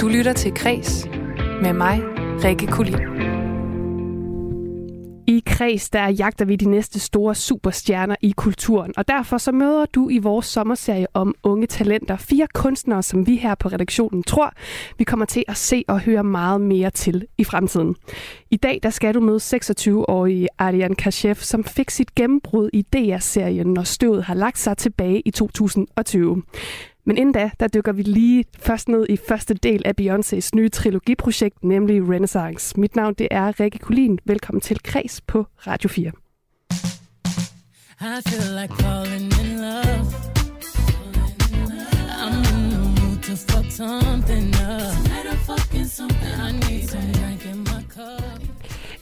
Du lytter til Kres med mig, Rikke Kulin. I Kreds, der jagter vi de næste store superstjerner i kulturen, og derfor så møder du i vores sommerserie om unge talenter fire kunstnere, som vi her på redaktionen tror, vi kommer til at se og høre meget mere til i fremtiden. I dag der skal du møde 26-årige Ariane Kashev, som fik sit gennembrud i DR-serien Når støvet har lagt sig tilbage i 2020. Men inden da, der dykker vi lige først ned i første del af Beyoncés nye trilogiprojekt, nemlig Renaissance. Mit navn det er Rikke Kulin. Velkommen til Kreds på Radio 4. I feel like falling in love. I'm in the mood to fuck something up. Tonight I'm fucking something. I need some drink in my cup.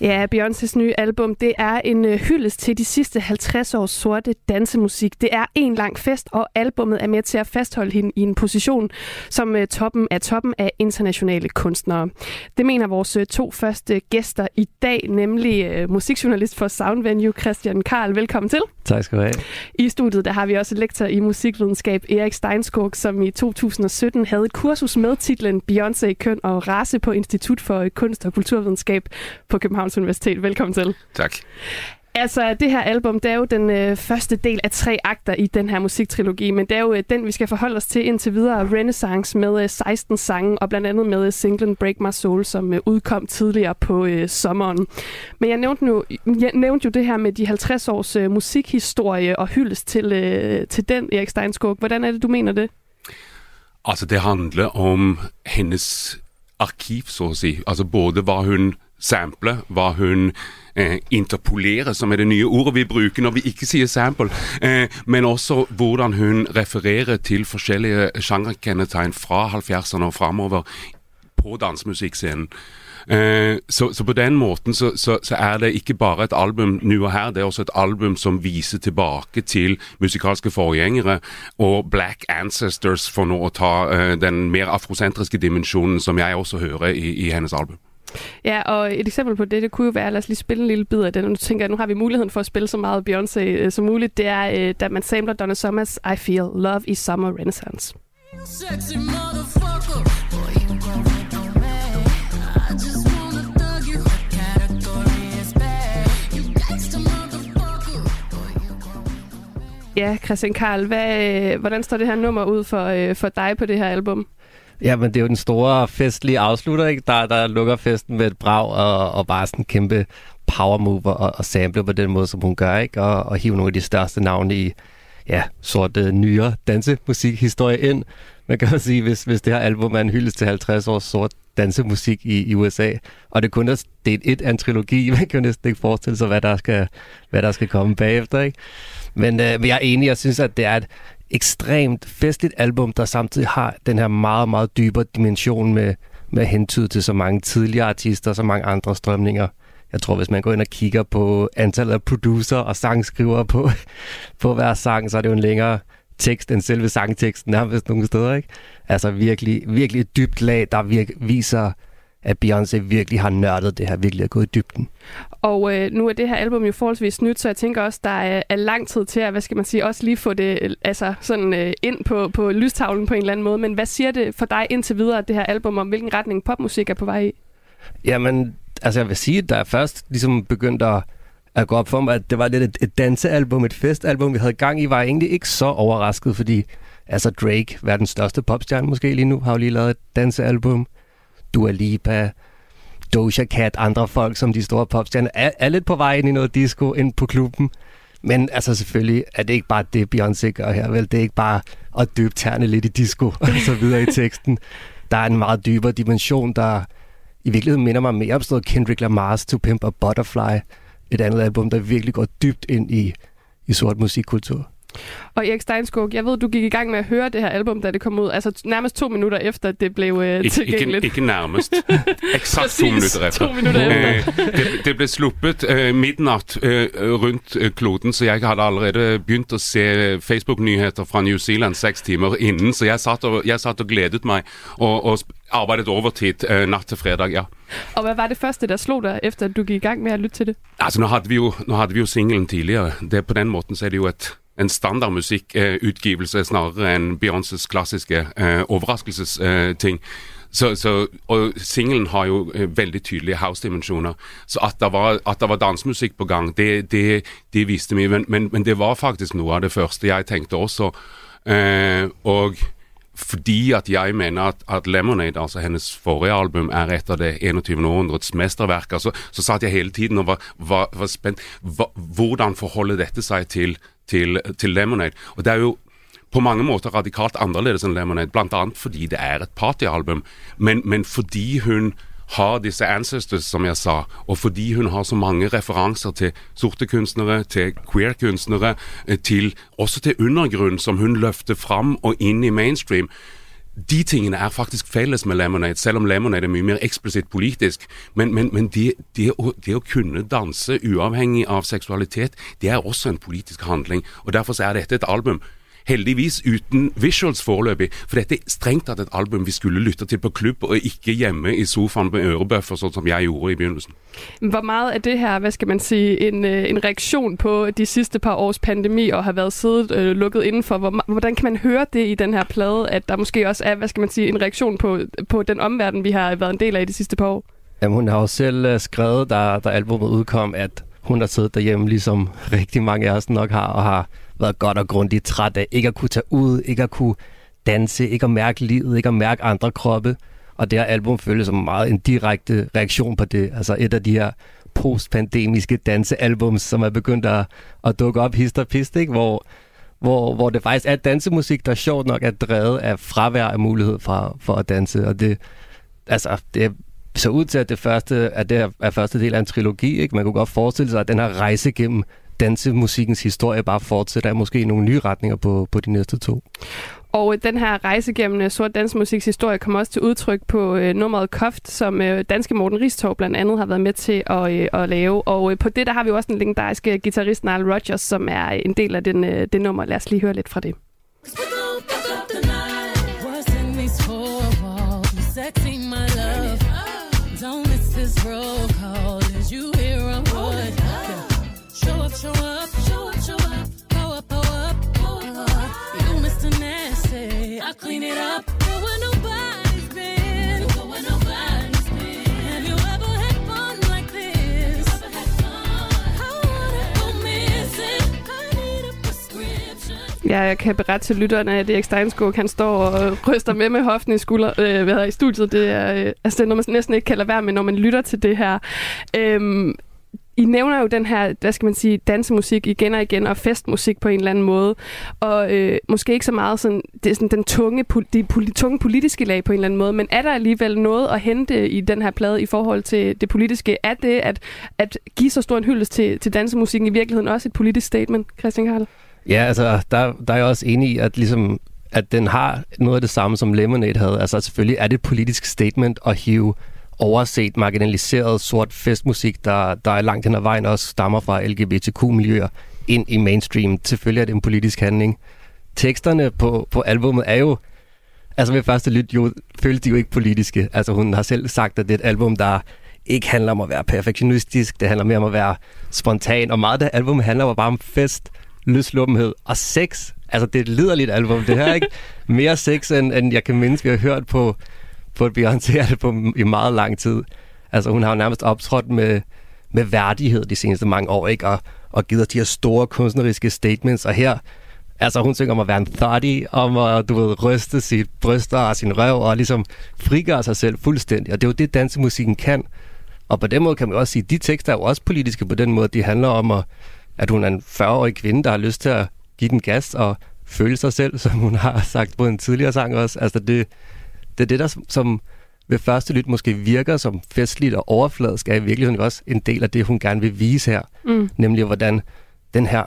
Ja, Beyoncés nye album, det er en øh, hyldest til de sidste 50 års sorte dansemusik. Det er en lang fest, og albummet er med til at fastholde hende i en position som øh, toppen af toppen af internationale kunstnere. Det mener vores øh, to første gæster i dag, nemlig musikjournalist for Soundvenue, Christian Karl. Velkommen til. Tak skal du have. I studiet der har vi også lektor i musikvidenskab, Erik Steinskog, som i 2017 havde et kursus med titlen Beyoncé, køn og race på Institut for Kunst og Kulturvidenskab på København Københavns Universitet. Velkommen til. Tak. Altså, det her album, det er jo den øh, første del af tre akter i den her musiktrilogi, men det er jo øh, den, vi skal forholde os til indtil videre. Renaissance med øh, 16 sange, og blandt andet med øh, singlen Break My Soul, som øh, udkom tidligere på øh, sommeren. Men jeg nævnte, nu, jeg nævnte jo det her med de 50 års øh, musikhistorie og hyldes til, øh, til den, Erik Steinskog. Hvordan er det, du mener det? Altså, det handler om hendes arkiv, så at sige. Altså, både hvad hun sample, hva hun eh, interpolerer, som er det nye ordet vi bruker når vi ikke sier sample, eh, men også hvordan hun refererer til forskjellige genrekennetegn fra 70'erne og framover på dansemusikkscenen. Eh, så, så, på den måten så, så, så, er det ikke bare et album nu og her, det er også et album som viser tilbake til musikalske forgjengere og Black Ancestors, for nå å ta eh, den mer afrosentriske dimensjonen som jeg også hører i, i hennes album. Ja, og et eksempel på det, det kunne jo være, lad os lige spille en lille bid af den. Nu tænker jeg, nu har vi muligheden for at spille så meget Beyoncé øh, som muligt. Det er, øh, da man samler Donna Summers I Feel Love is Summer Renaissance. Sexy motherfucker. Ja, Christian Karl, hvad, øh, hvordan står det her nummer ud for, øh, for dig på det her album? Ja, men det er jo den store festlige afslutter, ikke? Der, der lukker festen med et brag og, og bare sådan en kæmpe power move og, og sample på den måde, som hun gør, ikke? Og, og hive nogle af de største navne i ja, sorte øh, nyere dansemusikhistorie ind. Man kan jo sige, hvis, hvis det her album er en hyldest til 50 års sort dansemusik i, i USA, og det kun er del et af en trilogi, man kan jo næsten ikke forestille sig, hvad der skal, hvad der skal komme bagefter, ikke? Men, øh, men jeg er enig, jeg synes, at det er et, ekstremt festligt album, der samtidig har den her meget, meget dybere dimension med, med hentyd til så mange tidligere artister og så mange andre strømninger. Jeg tror, hvis man går ind og kigger på antallet af producer og sangskrivere på, på hver sang, så er det jo en længere tekst end selve sangteksten nærmest nogle steder, ikke? Altså virkelig, virkelig et dybt lag, der virk, viser at Beyoncé virkelig har nørdet det her, virkelig er gået i dybden. Og øh, nu er det her album jo forholdsvis nyt, så jeg tænker også, der er, er lang tid til at, hvad skal man sige, også lige få det altså sådan øh, ind på, på lystavlen på en eller anden måde. Men hvad siger det for dig indtil videre, det her album, om hvilken retning popmusik er på vej i? Jamen, altså jeg vil sige, at der er først ligesom begyndt at, at gå op for mig, at det var lidt et, et dansealbum, et festalbum, vi havde gang i, var jeg egentlig ikke så overrasket, fordi altså Drake, verdens største popstjerne måske lige nu, har jo lige lavet et dansealbum. Dua Lipa, Doja Cat, andre folk som de store popstjerner, er, er lidt på vej ind i noget disco ind på klubben. Men altså selvfølgelig er det ikke bare det, Beyoncé gør her, vel? Det er ikke bare at dybe tærne lidt i disco og så videre i teksten. Der er en meget dybere dimension, der i virkeligheden minder mig mere om sådan Kendrick Lamar's To Pimp a Butterfly. Et andet album, der virkelig går dybt ind i, i sort musikkultur. Og Erik Steinskog, jeg ved, du gik i gang med at høre det her album, da det kom ud. Altså nærmest to minutter efter, det blev øh, Ik- tilgængeligt. Ikke, ikke nærmest. Exakt to minutter efter. To minutter efter. det, det blev sluppet uh, midnat uh, rundt uh, kloden, så jeg hadde allerede begynt at se Facebook-nyheter fra New Zealand seks timer inden, så jeg satt og, jeg satt og gledet mig og, og arbejdet overtid uh, nat til fredag, ja. Og hvad var det første, der slog dig, efter at du gik i gang med at lytte til det? Altså, nu havde vi jo, nu havde vi jo singlen tidligere. Det, på den måten så er det jo et en standardmusikkutgivelse snarere enn Beyoncés klassiske eh, overraskelsesting. Eh, så, så, og singelen har jo eh, veldig tydelige house-dimensjoner. Så at det var, at det var dansemusikk på gang, det, det, det viste vi. Men, men, men, det var faktisk noe av det første jeg tenkte også. Eh, og fordi at jeg mener at, at, Lemonade, altså hennes forrige album, er et av det 21. århundrets mesterverker, så, altså, så satt jeg hele tiden og var, var, var spent. Hva, hvordan forholder dette seg til, til, til Lemonade? Og det er jo på mange måter radikalt annerledes enn Lemonade, bl.a. fordi det er et partyalbum, men, men fordi hun har disse ancestors, som jeg sa, og fordi hun har så mange referanser til sorte kunstnere, til queer-kunstnere, eh, til, også til undergrunn, som hun løfter fram og inn i mainstream. De tingene er faktisk fælles med Lemonade, selvom Lemonade er mye mer eksplisitt politisk. Men, men, men det, det, å, det, å, kunne danse uavhengig av seksualitet, det er også en politisk handling. og Derfor er dette et album Heldigvis uten visuals foreløpig, for dette er strengt tatt et album vi skulle lytte til på klubb, og ikke hjemme i sofaen med ørebøffer, sånn som jeg gjorde i begynnelsen. Hvor meget er det her, hvad skal man sige, en, øh, en reaktion på de sidste par års pandemi og har været siddet øh, lukket indenfor? Hvor, hvordan kan man høre det i den her plade, at der måske også er, hvad skal man sige, en reaktion på, på den omverden, vi har været en del af i de sidste par år? Jamen, hun har jo selv uh, skrevet, da, da albumet udkom, at hun har siddet derhjemme, ligesom rigtig mange af os nok har, og har været godt og grundigt træt af ikke at kunne tage ud, ikke at kunne danse, ikke at mærke livet, ikke at mærke andre kroppe. Og det her album føles som meget en direkte reaktion på det. Altså et af de her postpandemiske dansealbums, som er begyndt at, at dukke op hist og pist, ikke? Hvor, hvor, hvor det faktisk er dansemusik, der sjovt nok er drevet af fravær af mulighed for, for at danse. Og det, altså, det så ud til, at det første, at det er første del af en trilogi. Ikke? Man kunne godt forestille sig, at den her rejse gennem dansemusikkens historie bare fortsætter måske i nogle nye retninger på, på de næste to. Og den her rejse gennem øh, sort dansmusiks historie kommer også til udtryk på øh, nummeret Koft, som øh, danske Morten Ristorv blandt andet har været med til at, øh, at lave. Og øh, på det der har vi også en legendariske guitarist Nile Rodgers, som er en del af den, øh, det nummer. Lad os lige høre lidt fra det. Jeg kan berette til lytterne, at Erik Steinskog, han står og ryster med med hoften i, skulder, øh, hvad i studiet. Det er, øh, altså, det er noget, man næsten ikke kan lade være med, når man lytter til det her. Øhm, i nævner jo den her, hvad skal man sige, dansemusik igen og igen, og festmusik på en eller anden måde. Og øh, måske ikke så meget sådan, det er sådan den tunge, de poli, tunge politiske lag på en eller anden måde, men er der alligevel noget at hente i den her plade i forhold til det politiske? Er det at, at give så stor en hyldest til, til dansemusikken i virkeligheden også et politisk statement, Christian Karl? Ja, altså, der, der er jeg også enig i, at ligesom at den har noget af det samme, som Lemonade havde. Altså selvfølgelig er det et politisk statement at hive overset, marginaliseret sort festmusik, der, der er langt hen ad vejen også stammer fra LGBTQ-miljøer ind i mainstream. Selvfølgelig er det en politisk handling. Teksterne på, på albumet er jo, altså ved første lyt, jo, føles de jo ikke politiske. Altså hun har selv sagt, at det er et album, der ikke handler om at være perfektionistisk, det handler mere om at være spontan, og meget af det album handler jo bare om fest, løsluppenhed og sex. Altså, det er et liderligt album, det her, ikke? Mere sex, end, end jeg kan mindes, vi har hørt på på et Beyoncé-album i meget lang tid. Altså hun har jo nærmest optrådt med, med værdighed de seneste mange år, ikke? Og, og givet de her store kunstneriske statements. Og her, altså hun synger om at være en thotty, om at, du ved, ryste sit bryster og sin røv, og ligesom frigøre sig selv fuldstændig. Og det er jo det, dansemusikken kan. Og på den måde kan man også sige, at de tekster er jo også politiske på den måde. De handler om, at, at hun er en 40-årig kvinde, der har lyst til at give den gas og føle sig selv, som hun har sagt på en tidligere sang også. Altså det, det er det, der som ved første lyt måske virker som festligt og overfladisk, er i virkeligheden også en del af det, hun gerne vil vise her. Mm. Nemlig, hvordan den her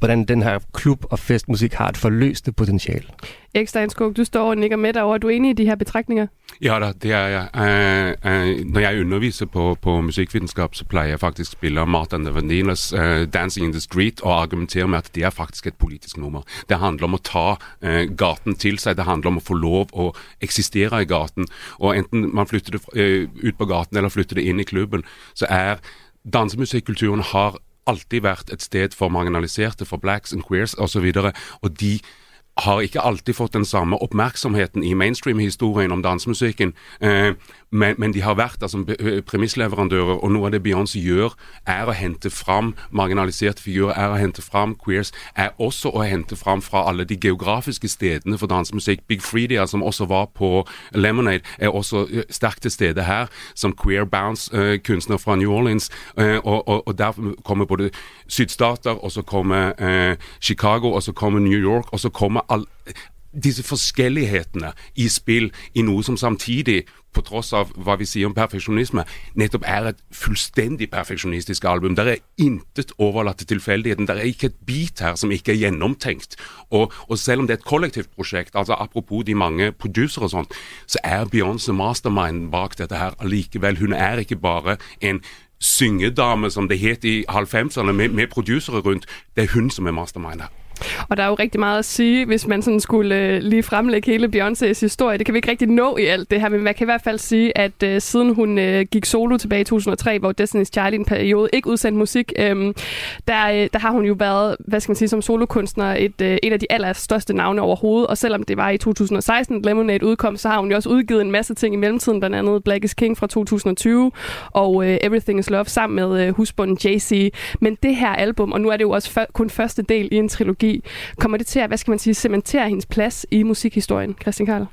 hvordan den her klub- og festmusik har et forløste potentiale. Erik Steinskog, du står og nikker med derovre. Er du enig i de her betragtninger? Ja da, det er jeg. Uh, uh, når jeg underviser på, på musikkvitenskap, så plejer jeg faktisk at spille Martin Vanillas uh, Dancing in the Street og argumentere med at det er faktisk et politisk nummer. Det handler om å ta uh, gaten til seg, det handler om å få lov å eksistere i gaten. Og enten man flytter det uh, ut på gaten eller flytter det inn i klubben, så er dansemusikkulturen har alltid vært et sted for marginaliserte, for blacks and queers osv. Og, og de har ikke alltid fått den samme oppmerksomheten i mainstream-historien om dansemusikken. Eh, men, men, de har vært altså, som eh, premissleverandører, og noe av det Beyoncé gjør, er å hente fram marginaliserte figurer, er å hente fram queers, er også å hente fram fra alle de geografiske stedene for dansemusikk. Big Freedia, som også var på Lemonade, er også eh, sterkt til stede her, som queer bounce-kunstner eh, fra New Orleans. Og, og, og, der kommer både sydstater, og så kommer Chicago, og så kommer New York, og så kommer all, disse forskjellighetene i spill i noe som samtidig, på tross av hva vi sier om perfeksjonisme, nettopp er et fullstendig perfeksjonistisk album. Der er intet overlatt til tilfeldigheten. Der er ikke et bit her som ikke er gjennomtenkt. Og, og selv om det er et kollektivt prosjekt, altså apropos de mange producere og sånt, så er Beyoncé mastermind bak dette her allikevel. Hun er ikke bare en syngedame, som det het i halvfemserne, med, med producere rundt. Det er hun som er mastermind her. Og der er jo rigtig meget at sige, hvis man sådan skulle øh, lige fremlægge hele Beyoncés historie. Det kan vi ikke rigtig nå i alt det her, men man kan i hvert fald sige, at øh, siden hun øh, gik solo tilbage i 2003, hvor Destiny's Child i en periode ikke udsendte musik, øh, der, øh, der har hun jo været, hvad skal man sige, som solokunstner et, øh, et af de allerstørste navne overhovedet. Og selvom det var i 2016, Lemonade udkom, så har hun jo også udgivet en masse ting i mellemtiden, blandt andet Black is King fra 2020 og øh, Everything is Love sammen med øh, husbunden Jay-Z. Men det her album, og nu er det jo også kun første del i en trilogi, Kommer det til at, hvad skal man sige, cementere hendes plads i musikhistorien, Christian Karl?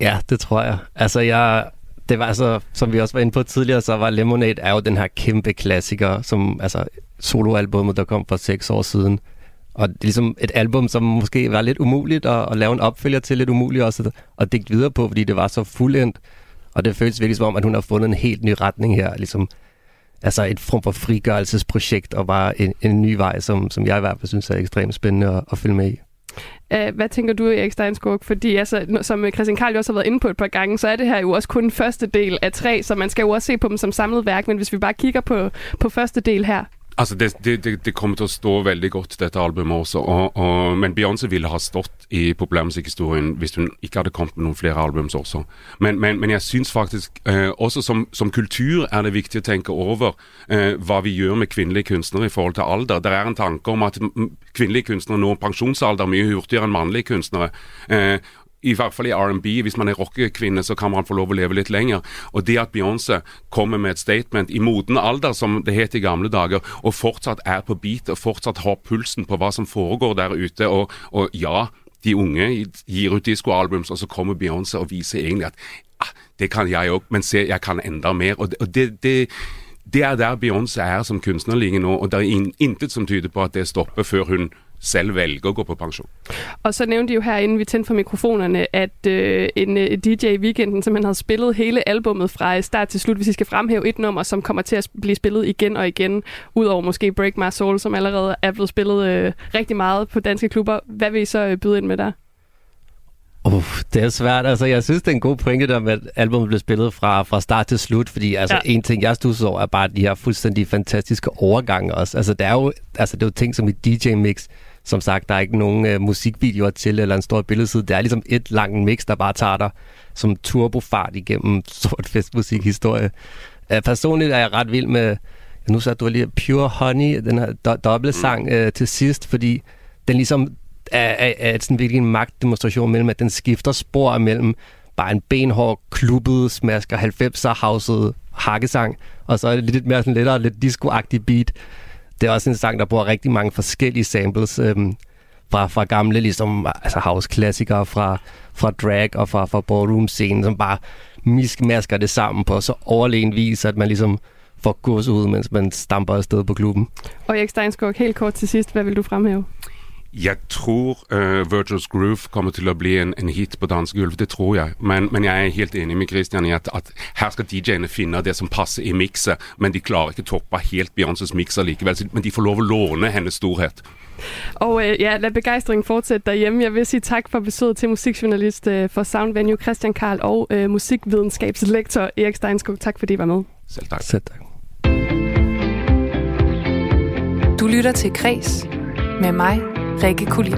Ja, det tror jeg. Altså, jeg, det var altså, som vi også var inde på tidligere, så var Lemonade er jo den her kæmpe klassiker, som altså soloalbummet, der kom for seks år siden. Og det er ligesom et album, som måske var lidt umuligt at, at lave en opfølger til, lidt umuligt også at, at digte videre på, fordi det var så fuldendt. Og det føles virkelig som om, at hun har fundet en helt ny retning her. Ligesom altså et form for frigørelsesprojekt og bare en, en ny vej, som, som jeg i hvert fald synes er ekstremt spændende at, at følge med i. Hvad tænker du, Erik Steinskog? Fordi altså, som Christian Karl også har været inde på et par gange, så er det her jo også kun første del af tre, så man skal jo også se på dem som samlet værk. Men hvis vi bare kigger på, på første del her, Altså det, det, det, kommer til å stå veldig godt, dette albumet også. Og, og, men Beyoncé ville ha stått i populærmusikkhistorien hvis hun ikke hadde kommet med noen flere albums også. Men, men, men jeg syns faktisk eh, også som, som, kultur er det viktig å tenke over eh, hva vi gjør med kvinnelige kunstnere i forhold til alder. Det er en tanke om at kvinnelige kunstnere når pensjonsalder mye hurtigere enn mannlige kunstnere. Eh, i hvert fall i R&B, hvis man er rockekvinne, så kan man få lov at leve lidt længere. Og det at Beyoncé kommer med et statement i moden alder, som det heter i gamle dager, og fortsatt er på beat og fortsatt har pulsen på hvad som foregår der ute, og, og ja, de unge giver ut discoalbums, og så kommer Beyoncé og viser egentlig at ah, det kan jeg òg, men se, jeg kan enda mer. Og det, og det, det det er der Beyoncé er som kunstner lige nu, og der er intet som tyder på at det stopper før hun selv vælge at gå på pension. Og så nævnte de jo her, inden vi tændte for mikrofonerne, at øh, en øh, DJ i weekenden simpelthen havde spillet hele albummet fra start til slut, hvis I skal fremhæve et nummer, som kommer til at blive spillet igen og igen, udover måske Break My Soul, som allerede er blevet spillet øh, rigtig meget på danske klubber. Hvad vil I så øh, byde ind med der? Uh, det er svært. Altså, jeg synes, det er en god pointe der med, at albumet blev spillet fra, fra start til slut, fordi altså, ja. en ting, jeg stusser over, er bare de her fuldstændig fantastiske overgange også. Altså, det er jo, altså, det er jo ting som i DJ-mix, som sagt, der er ikke nogen øh, musikvideoer til, eller en stor billedside. Det er ligesom et langt mix, der bare tager dig som turbofart igennem sort festmusikhistorie. Uh, personligt er jeg ret vild med, nu sagde du lige Pure Honey, den her do- dobbeltsang uh, til sidst, fordi den ligesom er, er, er sådan virkelig en magtdemonstration mellem, at den skifter spor mellem bare en benhård, klubbet, smasker 90'er houset hakkesang, og så er det lidt mere sådan lettere, lidt disco-agtig beat, det er også en sang, der bruger rigtig mange forskellige samples øhm, fra, fra gamle ligesom, altså house-klassikere, fra, fra drag og fra, fra ballroom-scenen, som bare miskmasker det sammen på så overlegen vis, at man ligesom får gods ud, mens man stamper afsted på klubben. Og Erik Steinskog, helt kort til sidst, hvad vil du fremhæve? Jeg tror uh, Virtuous Groove kommer til å bli en, en hit på dansegulv, det tror jeg. Men, men, jeg er helt enig med Christian i at, at her skal DJ-ene finne det som passer i mikset, men de klarer ikke toppe helt Beyoncés mikser likevel. Men de får lov å låne hennes storhet. Og øh, ja, lad begejstringen fortsætte derhjemme. Jeg vil sige tak for besøget til musikjournalist øh, for Sound Venue Christian Karl og øh, musikvidenskabslektor Erik Steinskog. Tak fordi I var med. Selv tak. Selv tak. Du lytter til Kres med mig, Rikke Kulin.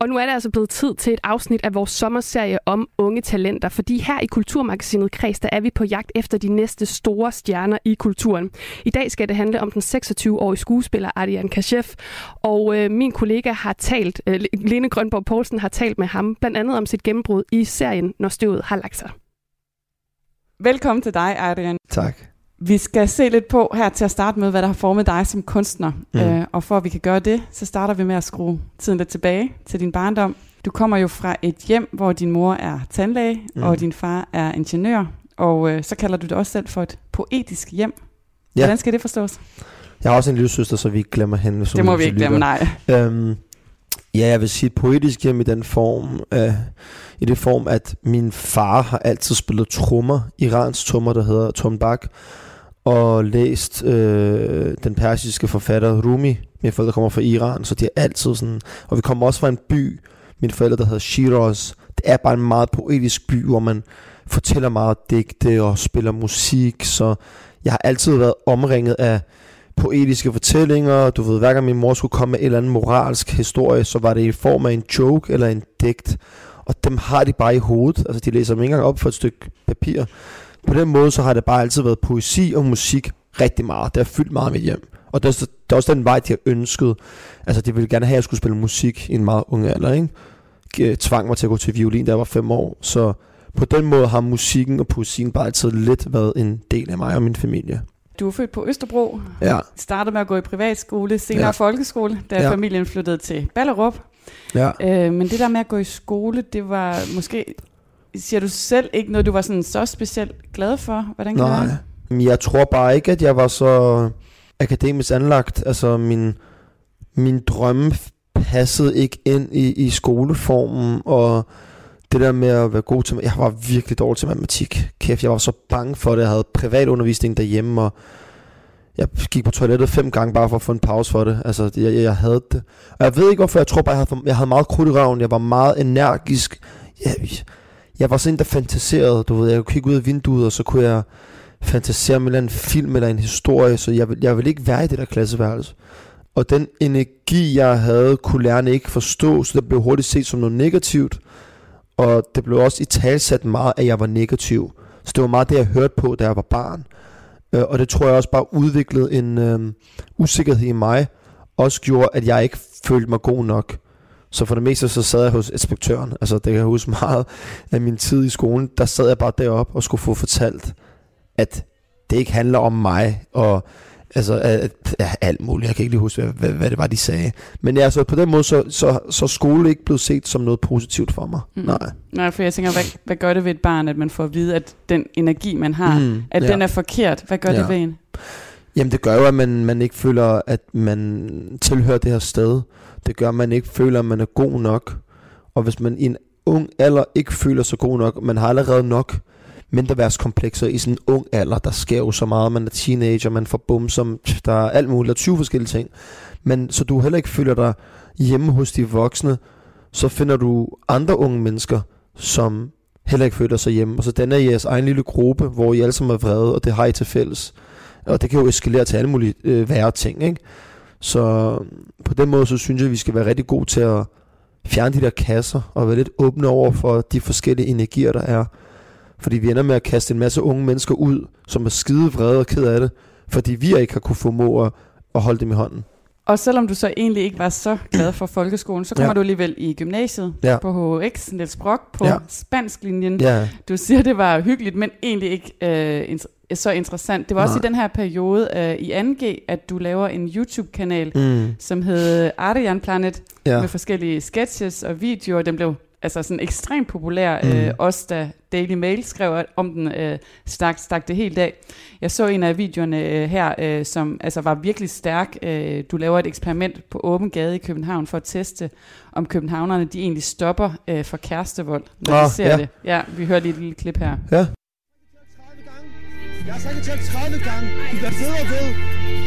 Og nu er det altså blevet tid til et afsnit af vores sommerserie om unge talenter, fordi her i Kulturmagasinet Kreds, der er vi på jagt efter de næste store stjerner i kulturen. I dag skal det handle om den 26-årige skuespiller Ardian Kashef, og øh, min kollega har talt, øh, Lene Grønborg Poulsen har talt med ham, blandt andet om sit gennembrud i serien Når støvet har lagt sig. Velkommen til dig, Adrian. Tak. Vi skal se lidt på her til at starte med, hvad der har formet dig som kunstner. Mm. Øh, og for at vi kan gøre det, så starter vi med at skrue tiden lidt tilbage til din barndom. Du kommer jo fra et hjem, hvor din mor er tandlæge, mm. og din far er ingeniør. Og øh, så kalder du det også selv for et poetisk hjem. Ja. Hvordan skal det forstås? Jeg har også en lille søster, så vi ikke glemmer hende. Det må vi ikke glemme, nej. Øhm, ja, jeg vil sige et poetisk hjem i den form, øh, i det form, at min far har altid spillet trommer, Irans trommer, der hedder tombak, og læst øh, den persiske forfatter Rumi. Mine forældre kommer fra Iran, så de er altid sådan... Og vi kommer også fra en by, mine forældre, der hedder Shiraz. Det er bare en meget poetisk by, hvor man fortæller meget digte og spiller musik, så jeg har altid været omringet af poetiske fortællinger. Du ved, hver gang min mor skulle komme med en eller anden moralsk historie, så var det i form af en joke eller en digt. Og dem har de bare i hovedet. Altså, de læser dem ikke engang op for et stykke papir. På den måde, så har det bare altid været poesi og musik rigtig meget. Det har fyldt meget mit hjem. Og det er, det er også den vej, de har ønsket. Altså, de ville gerne have, at jeg skulle spille musik i en meget ung alder, ikke? Tvang mig til at gå til violin, da jeg var fem år. Så på den måde har musikken og poesien bare altid lidt været en del af mig og min familie. Du er født på Østerbro. Ja. Startede med at gå i privatskole, senere ja. folkeskole, da ja. familien flyttede til Ballerup. Ja. Øh, men det der med at gå i skole, det var måske, siger du selv, ikke noget, du var sådan så specielt glad for? Hvordan kan Nej. det være? Jeg tror bare ikke, at jeg var så akademisk anlagt. Altså min, min drømme passede ikke ind i, i skoleformen, og det der med at være god til... Jeg var virkelig dårlig til matematik. Kæft, jeg var så bange for det. Jeg havde privatundervisning derhjemme, og jeg gik på toilettet fem gange bare for at få en pause for det. Altså, jeg, jeg havde det. Og jeg ved ikke hvorfor, jeg tror bare, jeg havde, jeg havde meget krudt i røven. Jeg var meget energisk. Jeg, jeg var sådan en, der fantaserede. Du ved, jeg kunne kigge ud af vinduet, og så kunne jeg fantasere med en film eller en historie. Så jeg, jeg ville ikke være i det der klasseværelse. Og den energi, jeg havde, kunne lærerne ikke forstå, så det blev hurtigt set som noget negativt. Og det blev også i talsat meget, at jeg var negativ. Så det var meget det, jeg hørte på, da jeg var barn. Øh, og det tror jeg også bare udviklede en øh, usikkerhed i mig. Også gjorde, at jeg ikke følte mig god nok. Så for det meste så sad jeg hos inspektøren. Altså det kan jeg huske meget af min tid i skolen. Der sad jeg bare deroppe og skulle få fortalt, at det ikke handler om mig. Og Altså, at, ja, alt muligt. Jeg kan ikke lige huske, hvad, hvad, hvad det var, de sagde. Men ja, så på den måde, så, så, så skole ikke blevet set som noget positivt for mig. Mm. Nej. Nej, for jeg tænker, hvad, hvad gør det ved et barn, at man får at vide, at den energi, man har, mm, at ja. den er forkert? Hvad gør ja. det ved en? Jamen, det gør jo, at man, man ikke føler, at man tilhører det her sted. Det gør, at man ikke føler, at man er god nok. Og hvis man i en ung alder ikke føler sig god nok, man har allerede nok mindreværdskomplekser i sådan en ung alder. Der sker jo så meget, man er teenager, man får bum, som der er alt muligt, der er 20 forskellige ting. Men så du heller ikke føler dig hjemme hos de voksne, så finder du andre unge mennesker, som heller ikke føler sig hjemme. Og så den er jeres egen lille gruppe, hvor I alle sammen er vrede, og det har I til fælles. Og det kan jo eskalere til alle mulige øh, værre ting, ikke? Så på den måde, så synes jeg, at vi skal være rigtig gode til at fjerne de der kasser, og være lidt åbne over for de forskellige energier, der er. Fordi vi ender med at kaste en masse unge mennesker ud, som er skide vrede og ked af det, fordi vi ikke har kunne formå at, at holde dem i hånden. Og selvom du så egentlig ikke var så glad for folkeskolen, så kommer ja. du alligevel i gymnasiet ja. på HX, Niels Brock, på ja. spansklinjen. Ja. Du siger, det var hyggeligt, men egentlig ikke øh, så interessant. Det var Nej. også i den her periode øh, i 2G, at du laver en YouTube-kanal, mm. som hed Arian Planet, ja. med forskellige sketches og videoer. Den blev altså sådan ekstremt populær, mm. øh, også da Daily Mail skrev om den, øh, stak, stak det helt af. Jeg så en af videoerne øh, her, øh, som altså var virkelig stærk. Øh, du laver et eksperiment på åben gade i København for at teste, om københavnerne de egentlig stopper øh, for kærestevold, når oh, de ser ja. det. Ja, vi hører lige et lille klip her. Ja. Jeg har sagt det til 30 gange. Du bliver ved og ved.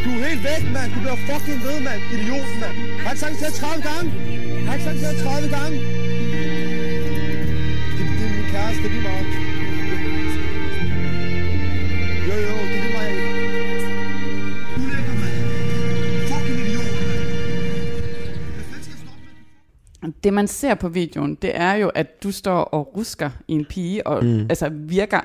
Du er helt væk, mand. Du bliver fucking ved, mand. Idiot, mand. Jeg har ikke sagt det til 30 gange. Jeg har ikke sagt det til 30 gange kæreste, det er lige meget. Jo, jo, det er lige meget. det man ser på videoen, det er jo, at du står og rusker i en pige, og mm. altså virker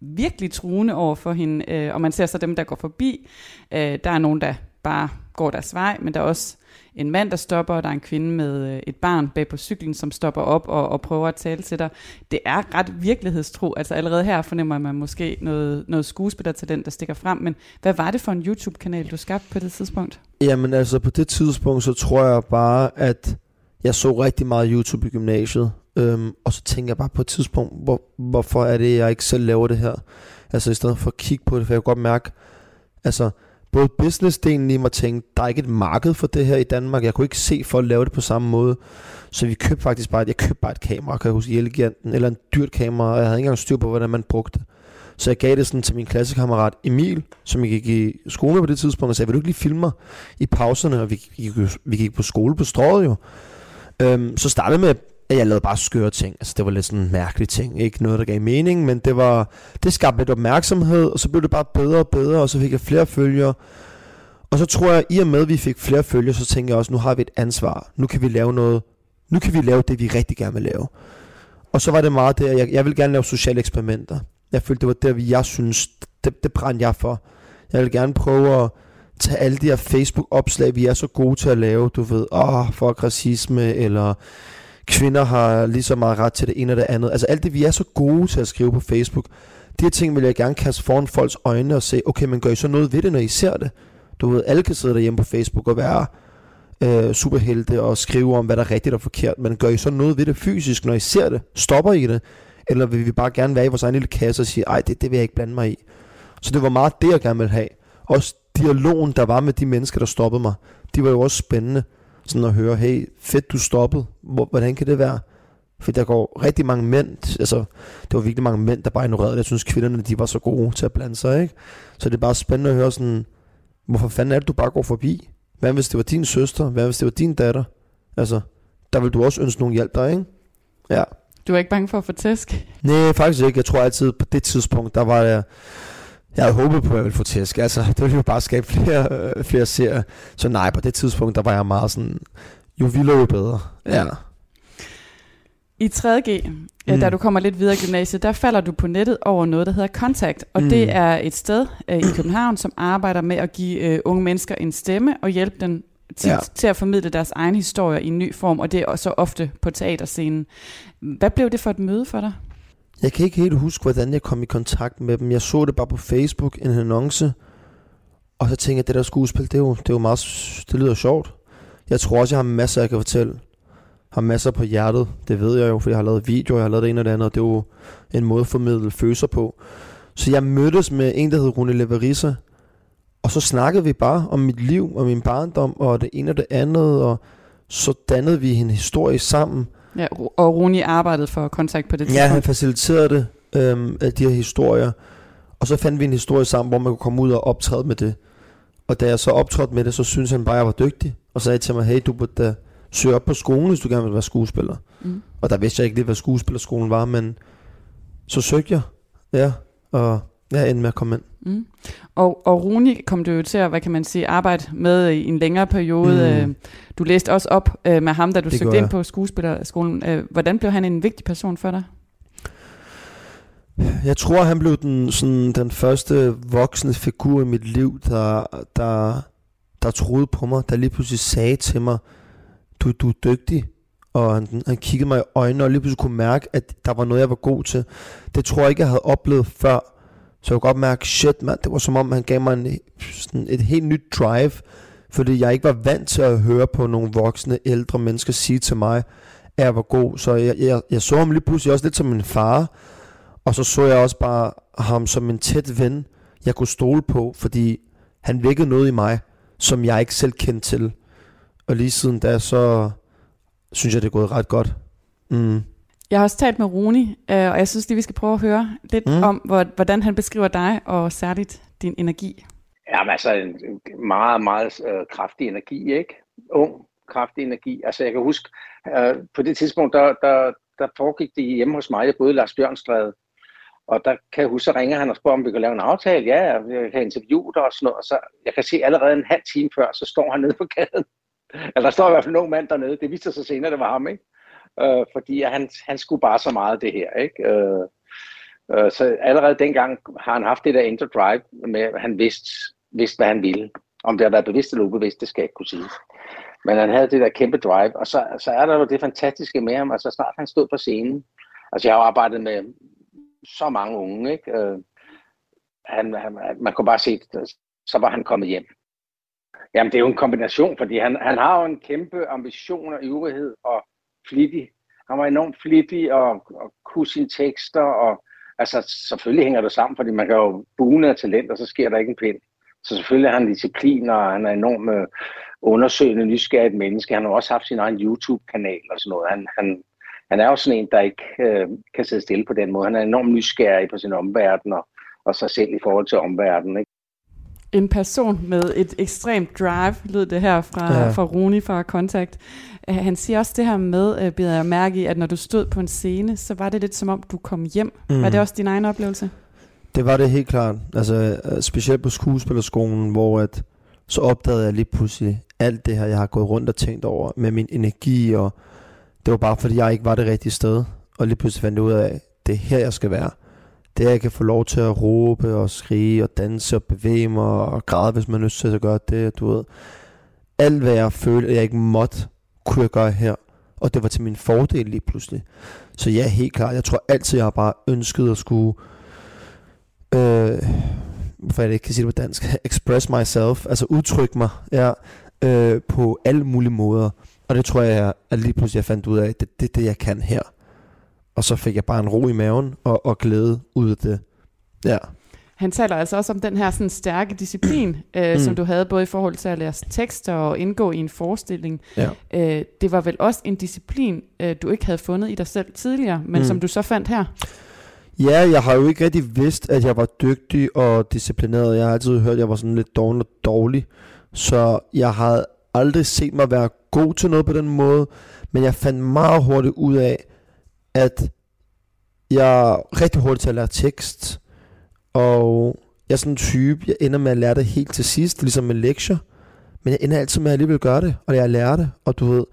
virkelig truende over for hende, øh, og man ser så dem, der går forbi. Øh, der er nogen, der bare går deres vej, men der er også en mand, der stopper, og der er en kvinde med øh, et barn bag på cyklen, som stopper op og, og prøver at tale til dig. Det er ret virkelighedstro. Altså allerede her fornemmer man måske noget, noget skuespillertalent, der stikker frem. Men hvad var det for en YouTube-kanal, du skabte på det tidspunkt? Jamen altså på det tidspunkt, så tror jeg bare, at jeg så rigtig meget YouTube i gymnasiet. Øhm, og så tænker jeg bare på et tidspunkt, hvor, hvorfor er det, jeg ikke selv laver det her? Altså i stedet for at kigge på det, for jeg kan godt mærke, altså både businessdelen i mig tænkte, der er ikke et marked for det her i Danmark. Jeg kunne ikke se for at lave det på samme måde. Så vi købte faktisk bare, jeg købte bare et kamera, kan jeg huske, i Eleganten, eller en dyrt kamera, og jeg havde ikke engang styr på, hvordan man brugte det. Så jeg gav det sådan til min klassekammerat Emil, som jeg gik i skole på det tidspunkt, og sagde, vil du ikke lige filme mig i pauserne? Og vi, vi, vi gik på skole på strået jo. Øhm, så startede med, at jeg lavede bare skøre ting. Altså det var lidt sådan mærkelige ting. Ikke noget, der gav mening, men det var det skabte lidt opmærksomhed, og så blev det bare bedre og bedre, og så fik jeg flere følgere. Og så tror jeg, i og med, at vi fik flere følgere, så tænker jeg også, nu har vi et ansvar. Nu kan vi lave noget. Nu kan vi lave det, vi rigtig gerne vil lave. Og så var det meget der, jeg, jeg vil gerne lave sociale eksperimenter. Jeg følte, det var der, jeg synes, det, det brændte jeg for. Jeg vil gerne prøve at tage alle de her Facebook-opslag, vi er så gode til at lave, du ved, åh, for racisme, eller kvinder har lige så meget ret til det ene og det andet. Altså alt det, vi er så gode til at skrive på Facebook, de her ting vil jeg gerne kaste foran folks øjne og se, okay, men gør I så noget ved det, når I ser det? Du ved, alle kan sidde derhjemme på Facebook og være øh, superhelte og skrive om, hvad der er rigtigt og forkert, men gør I så noget ved det fysisk, når I ser det? Stopper I det? Eller vil vi bare gerne være i vores egen lille kasse og sige, ej, det, det vil jeg ikke blande mig i. Så det var meget det, jeg gerne ville have. Også dialogen, der var med de mennesker, der stoppede mig, de var jo også spændende. Sådan at høre, hey, fedt du stoppede. Hvordan kan det være? For der går rigtig mange mænd, altså det var virkelig mange mænd, der bare ignorerede det. Jeg synes kvinderne, de var så gode til at blande sig, ikke? Så det er bare spændende at høre sådan, hvorfor fanden er det, du bare går forbi? Hvad hvis det var din søster? Hvad hvis det var din datter? Altså, der vil du også ønske nogen hjælp dig, ikke? Ja. Du er ikke bange for at få tæsk? Nej, faktisk ikke. Jeg tror altid, på det tidspunkt, der var jeg... Jeg havde håbet på, at jeg ville få tæsk. Altså, det ville jo bare skabe flere, øh, flere serier. Så nej, på det tidspunkt, der var jeg meget sådan... Jo vildere, jo bedre. Ja. I 3.G, mm. da du kommer lidt videre i gymnasiet, der falder du på nettet over noget, der hedder Kontakt. Og mm. det er et sted øh, i København, som arbejder med at give øh, unge mennesker en stemme og hjælpe dem til, ja. til at formidle deres egen historie i en ny form, og det er så ofte på teaterscenen. Hvad blev det for et møde for dig? Jeg kan ikke helt huske, hvordan jeg kom i kontakt med dem. Jeg så det bare på Facebook, en annonce, og så tænkte jeg, at det der skuespil, det er jo, det er jo meget, det lyder sjovt. Jeg tror også, jeg har masser, jeg kan fortælle har masser på hjertet. Det ved jeg jo, for jeg har lavet videoer, jeg har lavet det ene og det andet, og det er jo en måde at formidle følelser på. Så jeg mødtes med en, der hed Rune Leverisa, og så snakkede vi bare om mit liv og min barndom, og det ene og det andet, og så dannede vi en historie sammen. Ja, og Rune arbejdede for kontakt på det tidspunkt. Ja, han faciliterede det, øhm, af de her historier. Og så fandt vi en historie sammen, hvor man kunne komme ud og optræde med det. Og da jeg så optrådte med det, så syntes han bare, at jeg var dygtig. Og så sagde til mig, hey, du burde søge op på skolen, hvis du gerne vil være skuespiller. Mm. Og der vidste jeg ikke lidt, hvad skuespillerskolen var, men så søgte jeg, ja, og jeg endte med at komme ind. Mm. Og, og Rune kom du jo til at, hvad kan man sige, arbejde med i en længere periode. Mm. Øh, du læste også op øh, med ham, da du det søgte ind på skuespillerskolen. Øh, hvordan blev han en vigtig person for dig? Jeg tror, han blev den, sådan, den første voksne figur i mit liv, der, der, der troede på mig, der lige pludselig sagde til mig, du, du er dygtig. Og han, han kiggede mig i øjnene og lige pludselig kunne mærke, at der var noget, jeg var god til. Det tror jeg ikke, jeg havde oplevet før. Så jeg kunne godt mærke, shit mand, det var som om, han gav mig en, sådan et helt nyt drive. Fordi jeg ikke var vant til at høre på nogle voksne, ældre mennesker sige til mig, at jeg var god. Så jeg, jeg, jeg så ham lige pludselig også lidt som en far. Og så så jeg også bare ham som en tæt ven, jeg kunne stole på, fordi han vækkede noget i mig, som jeg ikke selv kendte til. Og lige siden da, så synes jeg, det er gået ret godt. Mm. Jeg har også talt med Rune, øh, og jeg synes lige, vi skal prøve at høre lidt mm. om, hvordan han beskriver dig, og særligt din energi. Jamen altså, en meget, meget øh, kraftig energi, ikke? Ung, kraftig energi. Altså, jeg kan huske, øh, på det tidspunkt, der, der, der foregik det hjemme hos mig, jeg boede i Lars Bjørnstræde, og der kan jeg huske, så ringer han og spørger, om vi kan lave en aftale. Ja, jeg kan interviewe dig og sådan noget. Og så, jeg kan se allerede en halv time før, så står han nede på gaden eller der står i hvert fald en ung mand dernede. Det viste sig senere, det var ham, ikke? Øh, fordi han, han skulle bare så meget det her, ikke? Øh, øh, så allerede dengang har han haft det der indre drive med, at han vidste, vidste, hvad han ville. Om det har været bevidst eller ubevidst, det skal jeg ikke kunne sige. Men han havde det der kæmpe drive, og så, så er der jo det fantastiske med ham, altså snart han stod på scenen. Altså jeg har jo arbejdet med så mange unge, ikke? Øh, han, han, man kunne bare se, så var han kommet hjem. Jamen, det er jo en kombination, fordi han, han har jo en kæmpe ambition og ivrighed og flittig. Han var enormt flittig og, og kunne sine tekster, og altså selvfølgelig hænger det sammen, fordi man kan jo bune af talent, og så sker der ikke en pind. Så selvfølgelig har han disciplin, og han er enormt øh, undersøgende, nysgerrigt menneske. Han har også haft sin egen YouTube-kanal og sådan noget. Han, han, han er jo sådan en, der ikke øh, kan sidde stille på den måde. Han er enormt nysgerrig på sin omverden og, og sig selv i forhold til omverdenen. Ikke? En person med et ekstremt drive, lød det her fra, ja. fra Rune fra Kontakt. Uh, han siger også det her med, uh, jeg mærke i, at når du stod på en scene, så var det lidt som om, du kom hjem. Mm. Var det også din egen oplevelse? Det var det helt klart. Altså, øh, specielt på skuespillerskolen, hvor at, så opdagede jeg lige pludselig alt det her, jeg har gået rundt og tænkt over med min energi, og det var bare fordi, jeg ikke var det rigtige sted. Og lige pludselig fandt jeg ud af, det er her, jeg skal være. Det at jeg kan få lov til at råbe og skrige og danse og bevæge mig og græde, hvis man har lyst til at gøre det, du ved. Alt, hvad jeg følte, at jeg ikke måtte, kunne jeg gøre her. Og det var til min fordel lige pludselig. Så ja, helt klart. Jeg tror altid, jeg har bare ønsket at skulle... Øh, hvorfor jeg ikke kan sige det på dansk, express myself, altså udtrykke mig ja, øh, på alle mulige måder. Og det tror jeg, at lige pludselig jeg fandt ud af, at det er det, det, jeg kan her. Og så fik jeg bare en ro i maven og, og glæde ud af det. Ja. Han taler altså også om den her sådan stærke disciplin, øh, mm. som du havde både i forhold til at lære tekster og indgå i en forestilling. Ja. Øh, det var vel også en disciplin, øh, du ikke havde fundet i dig selv tidligere, men mm. som du så fandt her. Ja, jeg har jo ikke rigtig vidst, at jeg var dygtig og disciplineret. Jeg har altid hørt, at jeg var sådan lidt dårlig og dårlig. Så jeg havde aldrig set mig være god til noget på den måde. Men jeg fandt meget hurtigt ud af, at jeg er rigtig hurtigt til at lære tekst. Og jeg er sådan en type, jeg ender med at lære det helt til sidst, ligesom med lektier. Men jeg ender altid med at alligevel gøre det, og jeg lærer det. Og du ved,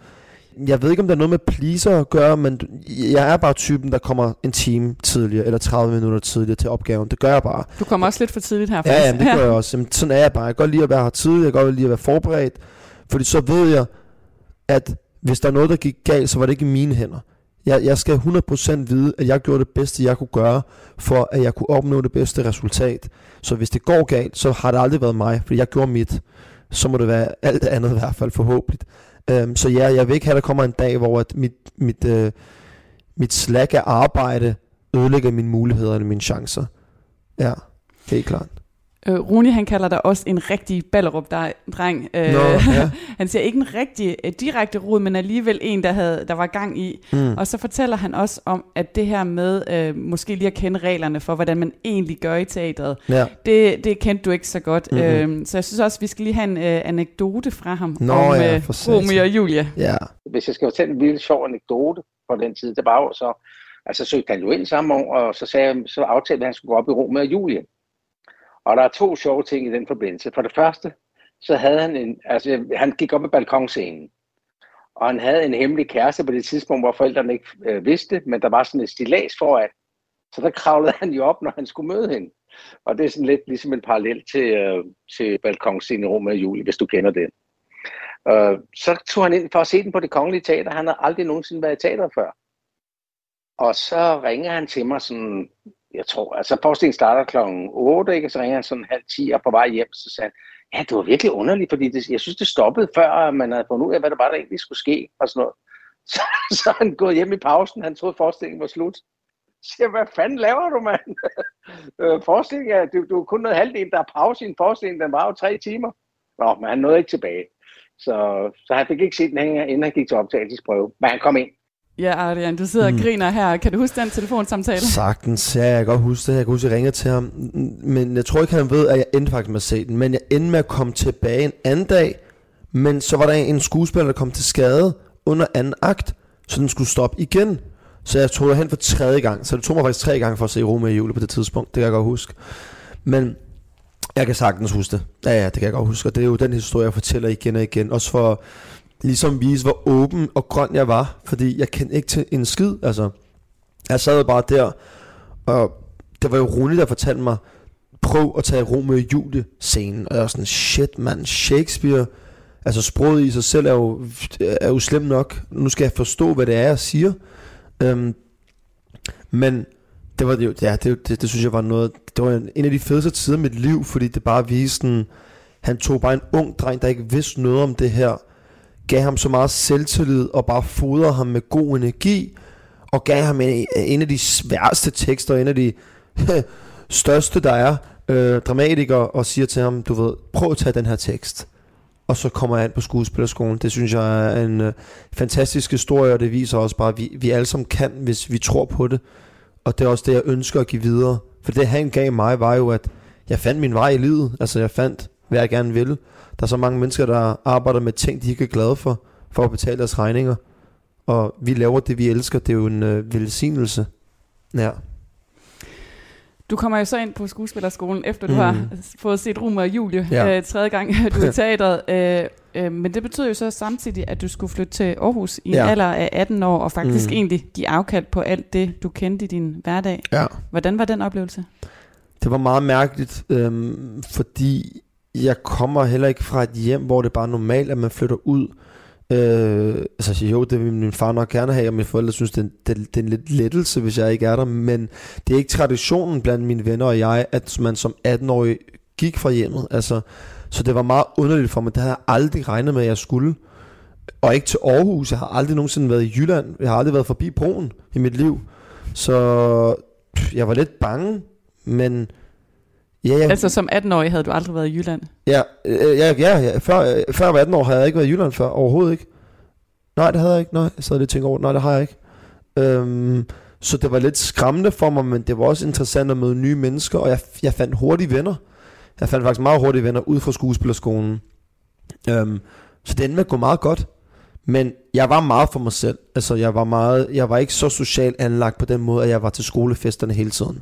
jeg ved ikke, om der er noget med pleaser at gøre, men jeg er bare typen, der kommer en time tidligere, eller 30 minutter tidligere til opgaven. Det gør jeg bare. Du kommer også lidt for tidligt her, faktisk. Ja, jamen, det gør jeg også. Jamen, sådan er jeg bare. Jeg kan godt lide at være her tidligt, jeg kan godt lide at være forberedt. Fordi så ved jeg, at hvis der er noget, der gik galt, så var det ikke i mine hænder. Jeg, jeg skal 100% vide, at jeg gjorde det bedste, jeg kunne gøre, for at jeg kunne opnå det bedste resultat. Så hvis det går galt, så har det aldrig været mig, fordi jeg gjorde mit. Så må det være alt andet i hvert fald forhåbentlig. Um, øhm, så ja, jeg vil ikke have, at der kommer en dag, hvor at mit, mit, uh, mit slag af arbejde ødelægger mine muligheder eller mine chancer. Ja, helt klart. Øh, Rune, han kalder dig også en rigtig Ballerup-dreng. Øh, Nå, ja. han siger ikke en rigtig uh, direkte rod, men alligevel en, der, havde, der var gang i. Mm. Og så fortæller han også om, at det her med uh, måske lige at kende reglerne for, hvordan man egentlig gør i teatret, ja. det, det kendte du ikke så godt. Mm-hmm. Uh, så jeg synes også, vi skal lige have en uh, anekdote fra ham Nå, om ja, uh, Romeo og Julie. Ja. Hvis jeg skal fortælle en lille sjov anekdote fra den tid, det var jo så, altså søgte han jo ind samme år, og så, sagde, så aftalte at han skulle gå op i Romeo og Julie. Og der er to sjove ting i den forbindelse. For det første, så havde han en, altså han gik op på balkonscenen, og han havde en hemmelig kæreste på det tidspunkt, hvor forældrene ikke øh, vidste, men der var sådan et stilas foran. Så der kravlede han jo op, når han skulle møde hende. Og det er sådan lidt ligesom en parallel til, øh, til balkonscenen i Rom og Juli, hvis du kender det. Øh, så tog han ind for at se den på det kongelige teater. Han har aldrig nogensinde været i teater før. Og så ringer han til mig sådan jeg tror, altså forestillingen starter klokken 8, ikke? så ringer han sådan halv 10 og på vej hjem, så sagde han, ja, det var virkelig underligt, fordi det, jeg synes, det stoppede før, man havde fundet ud af, hvad der var, der egentlig skulle ske, og sådan noget. Så, så han gået hjem i pausen, han troede, forestillingen var slut. Så siger hvad fanden laver du, mand? øh, forestillingen er, du, du er kun noget halvdelen, der er pause i en forestilling, den var jo tre timer. Nå, men han nåede ikke tilbage. Så, så han fik ikke set den hænger, inden han gik til optagelsesprøve. Men han kom ind. Ja, Adrian, du sidder mm. og griner her. Kan du huske den telefonsamtale? Sagtens, ja, jeg kan godt huske det. Jeg kan huske, at jeg ringede til ham. Men jeg tror ikke, han ved, at jeg endte faktisk med at se den. Men jeg endte med at komme tilbage en anden dag. Men så var der en skuespiller, der kom til skade under anden akt. Så den skulle stoppe igen. Så jeg tog hen for tredje gang. Så det tog mig faktisk tre gange for at se Rome i jule på det tidspunkt. Det kan jeg godt huske. Men jeg kan sagtens huske det. Ja, ja, det kan jeg godt huske. Og det er jo den historie, jeg fortæller igen og igen. Også for ligesom vise, hvor åben og grøn jeg var, fordi jeg kendte ikke til en skid, altså. Jeg sad jo bare der, og det var jo Rune, der fortalte mig, prøv at tage Romeo og Julie scenen, og jeg var sådan, shit man, Shakespeare, altså sproget i sig selv er jo, er jo slemt nok, nu skal jeg forstå, hvad det er, jeg siger, øhm, men det var det jo, ja, det, det, det synes jeg var noget, det var en af de fedeste tider i mit liv, fordi det bare viste sådan, han tog bare en ung dreng, der ikke vidste noget om det her, gav ham så meget selvtillid og bare fodrede ham med god energi, og gav ham en, en af de sværeste tekster, en af de største, der er, øh, dramatiker, og siger til ham, du ved, prøv at tage den her tekst. Og så kommer jeg ind på skuespillerskolen. Det synes jeg er en øh, fantastisk historie, og det viser også bare, at vi, vi alle sammen kan, hvis vi tror på det. Og det er også det, jeg ønsker at give videre. For det han gav mig, var jo, at jeg fandt min vej i livet. Altså jeg fandt, hvad jeg gerne ville. Der er så mange mennesker, der arbejder med ting, de ikke er glade for, for at betale deres regninger. Og vi laver det, vi elsker. Det er jo en øh, velsignelse. Ja. Du kommer jo så ind på skuespillerskolen, efter du mm. har fået set Rumer og Julie ja. øh, tredje gang, du er i teatret. Øh, øh, men det betyder jo så samtidig, at du skulle flytte til Aarhus i ja. en alder af 18 år, og faktisk mm. egentlig give afkald på alt det, du kendte i din hverdag. Ja. Hvordan var den oplevelse? Det var meget mærkeligt, øh, fordi jeg kommer heller ikke fra et hjem, hvor det er bare normalt, at man flytter ud. Øh, altså jo, det vil min far nok gerne have, og mine forældre synes, det er, det, det er en lidt lettelse, hvis jeg ikke er der, men det er ikke traditionen blandt mine venner og jeg, at man som 18-årig gik fra hjemmet. Altså, så det var meget underligt for mig. Det havde jeg aldrig regnet med, at jeg skulle. Og ikke til Aarhus. Jeg har aldrig nogensinde været i Jylland. Jeg har aldrig været forbi broen i mit liv. Så jeg var lidt bange, men Ja, ja. Altså som 18-årig havde du aldrig været i Jylland? Ja, øh, ja, ja, ja. Før, øh, før jeg var 18 år havde jeg ikke været i Jylland før, overhovedet ikke. Nej, det havde jeg ikke. Nej, jeg sad lidt og tænkte over, nej, det har jeg ikke. Øhm, så det var lidt skræmmende for mig, men det var også interessant at møde nye mennesker, og jeg, jeg fandt hurtige venner. Jeg fandt faktisk meget hurtige venner ud fra skuespillerskolen. Øhm, så det endte med at gå meget godt. Men jeg var meget for mig selv. Altså, jeg var, meget, jeg var ikke så socialt anlagt på den måde, at jeg var til skolefesterne hele tiden.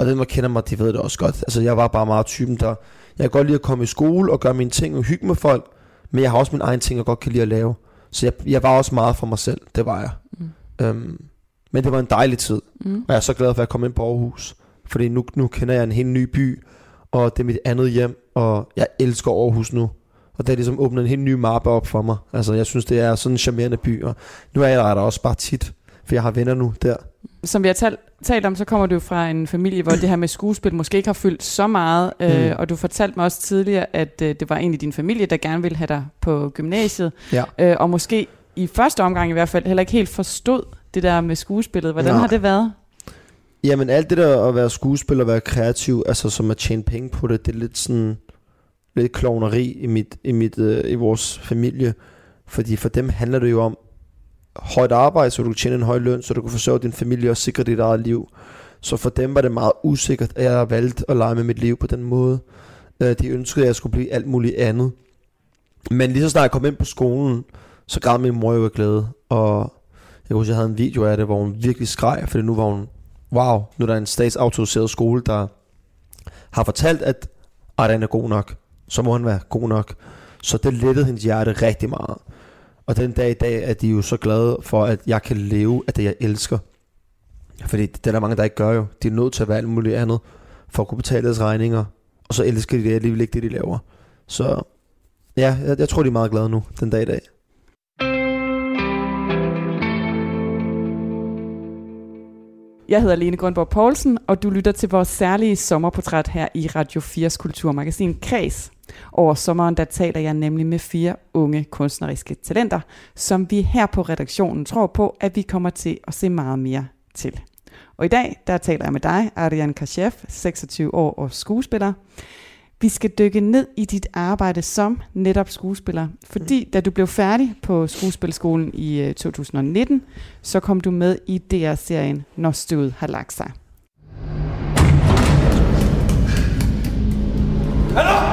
Og den, der kender mig, de ved det også godt. Altså, jeg var bare meget typen, der... Jeg kan godt lide at komme i skole og gøre mine ting og hygge med folk, men jeg har også min egen ting, jeg godt kan lide at lave. Så jeg, jeg var også meget for mig selv, det var jeg. Mm. Øhm, men det var en dejlig tid, mm. og jeg er så glad for, at jeg kom ind på Aarhus. Fordi nu, nu kender jeg en helt ny by, og det er mit andet hjem, og jeg elsker Aarhus nu. Og det er ligesom åbnet en helt ny mappe op for mig. Altså, jeg synes, det er sådan en charmerende by, og nu er jeg der også bare tit, for jeg har venner nu der. Som vi har talt, talt om, så kommer du fra en familie, hvor det her med skuespil måske ikke har fyldt så meget, øh, mm. og du fortalte mig også tidligere, at øh, det var egentlig din familie, der gerne ville have dig på gymnasiet, ja. øh, og måske i første omgang i hvert fald heller ikke helt forstod det der med skuespillet. Hvordan Nej. har det været? Jamen alt det der at være skuespiller og være kreativ, altså som at tjene penge på det, det er lidt sådan lidt klovneri i, mit, i, mit, øh, i vores familie. Fordi for dem handler det jo om højt arbejde, så du kunne tjene en høj løn, så du kan forsørge din familie og sikre dit eget liv. Så for dem var det meget usikkert, at jeg valgte at lege med mit liv på den måde. Øh, de ønskede, at jeg skulle blive alt muligt andet. Men lige så snart jeg kom ind på skolen, så græd min mor jo af glæde. Og jeg kunne huske, jeg havde en video af det, hvor hun virkelig skreg, fordi nu var hun, wow, nu er der en statsautoriseret skole, der har fortalt, at Arden er god nok. Så må han være god nok. Så det lettede hendes hjerte rigtig meget. Og den dag i dag er de jo så glade for, at jeg kan leve af det, jeg elsker. Fordi det er der mange, der ikke gør jo. De er nødt til at være alt muligt andet, for at kunne betale deres regninger. Og så elsker de det alligevel ikke det, de laver. Så ja, jeg, jeg tror, de er meget glade nu, den dag i dag. Jeg hedder Lene Grønborg Poulsen, og du lytter til vores særlige sommerportræt her i Radio 4's kulturmagasin Kreds. Over sommeren der taler jeg nemlig med fire unge kunstneriske talenter, som vi her på redaktionen tror på, at vi kommer til at se meget mere til. Og i dag der taler jeg med dig, Ariane Kashev, 26 år og skuespiller. Vi skal dykke ned i dit arbejde som netop skuespiller, fordi da du blev færdig på skuespilskolen i 2019, øh, så kom du med i DR-serien Når stødet har lagt sig. Hallo!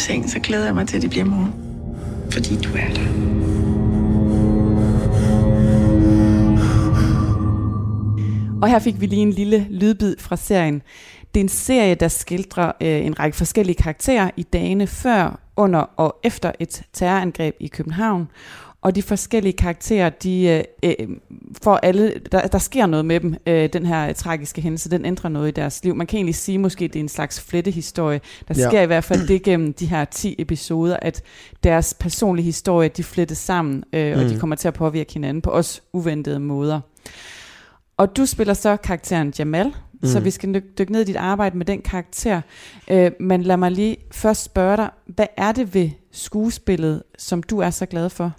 Seng, så glæder jeg mig til, at det bliver morgen. Fordi du er der. Og her fik vi lige en lille lydbid fra serien. Det er en serie, der skildrer øh, en række forskellige karakterer i dagene før, under og efter et terrorangreb i København. Og de forskellige karakterer, de øh, øh, får alle, der, der sker noget med dem, øh, den her tragiske hændelse, den ændrer noget i deres liv. Man kan egentlig sige, måske det er en slags flettehistorie. Der Ja. sker i hvert fald det gennem de her 10 episoder, at deres personlige historie, de flettes sammen, øh, og de Mm. kommer til at påvirke hinanden på også uventede måder. Og du spiller så karakteren Jamal, mm. så Mm. vi skal dyk- dykke ned i dit arbejde med den karakter. Øh, men lad mig lige først spørge dig, hvad er det ved skuespillet, som du er så glad for?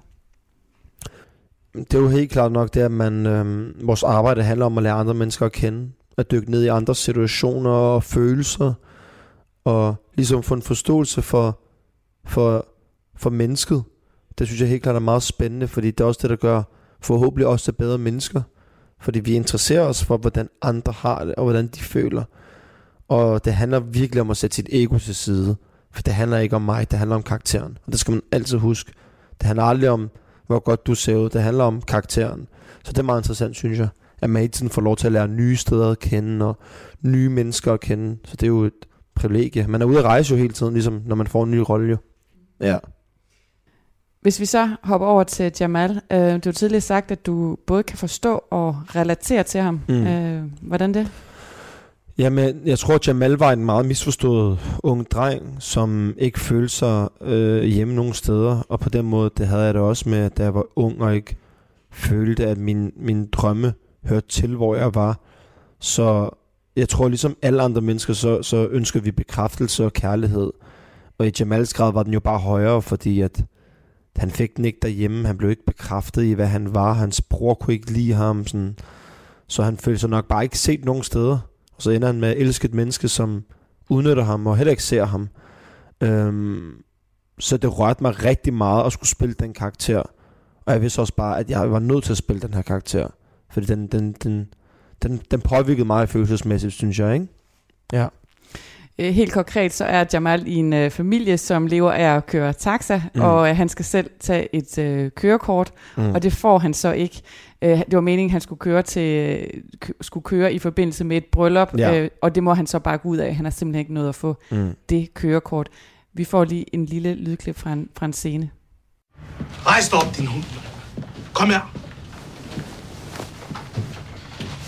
Det er jo helt klart nok det, at man, øhm, vores arbejde handler om at lære andre mennesker at kende. At dykke ned i andres situationer og følelser. Og ligesom få en forståelse for, for, for mennesket. Det synes jeg helt klart er meget spændende, fordi det er også det, der gør forhåbentlig også til bedre mennesker. Fordi vi interesserer os for, hvordan andre har det, og hvordan de føler. Og det handler virkelig om at sætte sit ego til side. For det handler ikke om mig, det handler om karakteren. Og det skal man altid huske. Det handler aldrig om, hvor godt du ser ud. Det handler om karakteren. Så det er meget interessant, synes jeg. At man hele tiden får lov til at lære nye steder at kende, og nye mennesker at kende. Så det er jo et privilegie. Man er ude at rejse jo hele tiden, ligesom når man får en ny rolle jo. Ja. Hvis vi så hopper over til Jamal, øh, du har tidligere sagt, at du både kan forstå og relatere til ham. Mm. Øh, hvordan det? Jamen, jeg tror, at Jamal var en meget misforstået ung dreng, som ikke følte sig øh, hjemme nogen steder. Og på den måde, det havde jeg det også med, da jeg var ung og ikke følte, at min, min drømme hørte til, hvor jeg var. Så jeg tror, ligesom alle andre mennesker, så, så ønsker vi bekræftelse og kærlighed. Og i Jamals grad var den jo bare højere, fordi at han fik den ikke derhjemme. Han blev ikke bekræftet i, hvad han var. Hans bror kunne ikke lide ham. Sådan. Så han følte sig nok bare ikke set nogen steder. Og så ender han med at elske et menneske, som udnytter ham og heller ikke ser ham. Øhm, så det rørte mig rigtig meget at skulle spille den karakter. Og jeg vidste også bare, at jeg var nødt til at spille den her karakter. Fordi den, den, den, den, den påvirkede mig følelsesmæssigt, synes jeg, ikke? Ja. Øh, helt konkret så er Jamal i en øh, familie, som lever af at køre taxa, Mm. og øh, han skal selv tage et øh, kørekort, Mm. og det får han så ikke. Øh, det var meningen, at han skulle køre, til, øh, kø- skulle køre i forbindelse med et bryllup, Ja. øh, og det må han så bare gå ud af. Han har simpelthen ikke nået at få Mm. det kørekort. Vi får lige en lille lydklip fra en, fra en scene. Rejs dig op, din hund. Kom her.